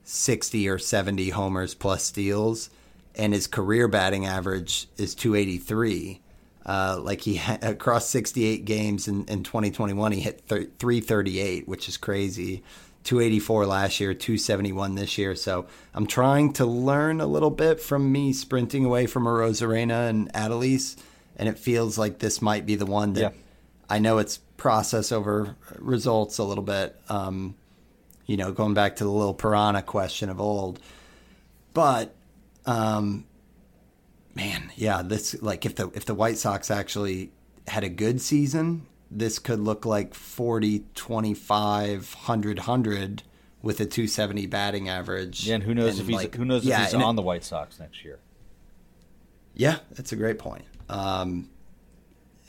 60 or 70 homers plus steals, and his career batting average is 283. Uh, like he ha- across 68 games in, in 2021, he hit th- 338, which is crazy. 284 last year, 271 this year. So I'm trying to learn a little bit from me sprinting away from a Arozarena and Adolis, and it feels like this might be the one that Yeah. I know it's process over results a little bit. Um, you know, going back to the little piranha question of old, but um, man, yeah, this like if the if the White Sox actually had a good season, this could look like 40 25 100 100 with a 270 batting average. Yeah, and who knows And, if he's like- who knows yeah, if he's and it- on the White Sox next year. Yeah, that's a great point. Um,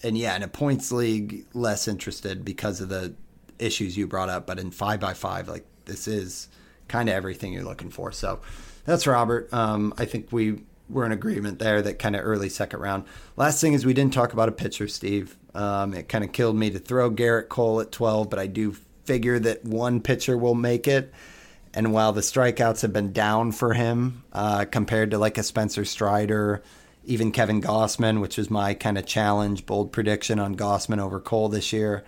and yeah, in a points league, less interested because of the issues you brought up. But in five by five, like this is kind of everything you're looking for. So that's Robert. Um, I think we were in agreement there that kind of early second round. Last thing is we didn't talk about a pitcher, Steve. Um, it kind of killed me to throw Gerrit Cole at 12, but I do figure that one pitcher will make it. And while the strikeouts have been down for him uh, compared to like a Spencer Strider, even Kevin Gausman, which was my kind of challenge, bold prediction on Gausman over Cole this year,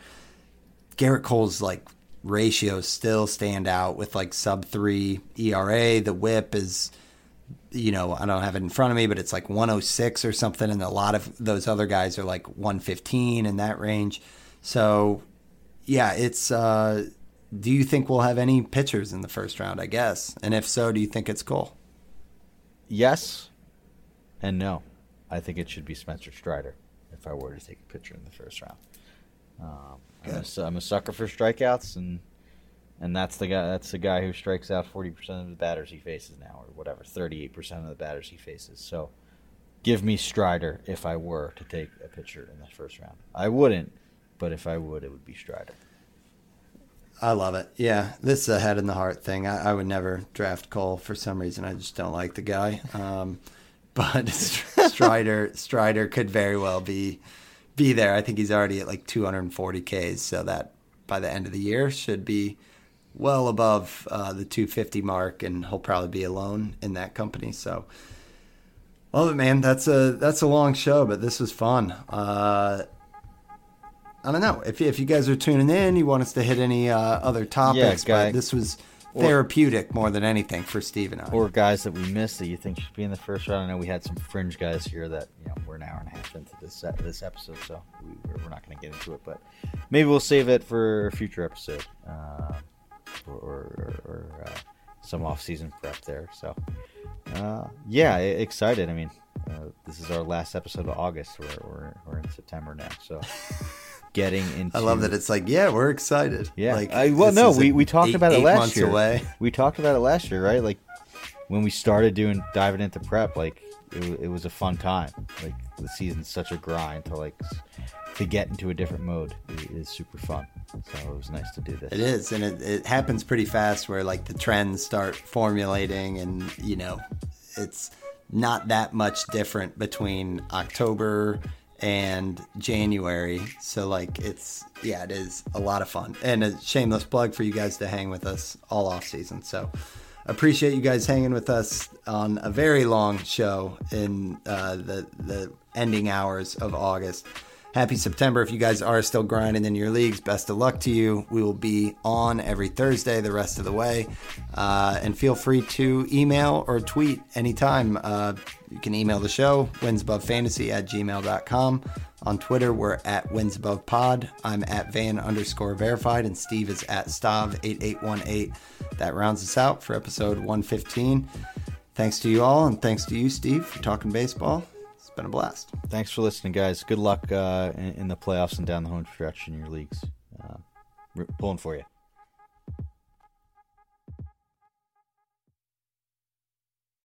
Gerrit Cole's like ratios still stand out with like sub three ERA. The whip is, you know, I don't have it in front of me, but it's like 106 or something. And a lot of those other guys are like 115 in that range. So, yeah, it's, uh, do you think we'll have any pitchers in the first round? I guess. And if so, do you think it's Cole? Yes, and no. I think it should be Spencer Strider if I were to take a pitcher in the first round. Um, I'm, a, I'm a sucker for strikeouts, and and that's the guy. That's the guy who strikes out 40 percent of the batters he faces now, or whatever, 38 percent of the batters he faces. So, give me Strider if I were to take a pitcher in the first round. I wouldn't, but if I would, it would be Strider. I love it. Yeah, this is a head in the heart thing. I, I would never draft Cole for some reason. I just don't like the guy. Um, but Strider Strider could very well be be there. I think he's already at like 240 Ks, so that by the end of the year should be well above uh, the 250 mark, and he'll probably be alone in that company. So. Love it, man. That's a that's a long show, but this was fun. Uh, I don't know if if you guys are tuning in, you want us to hit any uh, other topics, guy. but this was therapeutic more than anything for Steve and I. Or guys that we missed that you think should be in the first round. I know we had some fringe guys here that you know we're an hour and a half into this uh, this episode, so we, we're, we're not going to get into it. But maybe we'll save it for a future episode. Uh, or, or, or uh, some off-season prep there. So, uh, yeah, excited. I mean, uh, this is our last episode of August. We're, we're, we're in September now, so getting into. I love that it's like, yeah, we're excited. Yeah. Like, I, well, no, we, we talked eight, about it last year. Away. We talked about it last year, right? Like when we started doing diving into prep, like it, it was a fun time. Like the season's such a grind to like to get into a different mode it is super fun. So it was nice to do this. It is, and it, it happens pretty fast where like the trends start formulating, and you know, it's not that much different between October and January. So like it's yeah, it is a lot of fun and a shameless plug for you guys to hang with us all off season. So appreciate you guys hanging with us on a very long show in uh, the the ending hours of August. Happy September. If you guys are still grinding in your leagues, best of luck to you. We will be on every Thursday the rest of the way. Uh, and feel free to email or tweet anytime. Uh, you can email the show, winsabove at gmail.com. On Twitter, we're at winsabovepod. I'm at van underscore verified, and Steve is at stav8818. That rounds us out for episode 115. Thanks to you all, and thanks to you, Steve, for talking baseball been a blast. Thanks for listening, guys. Good luck uh, in, in, the playoffs and down the home stretch in your leagues. Uh, pulling for you.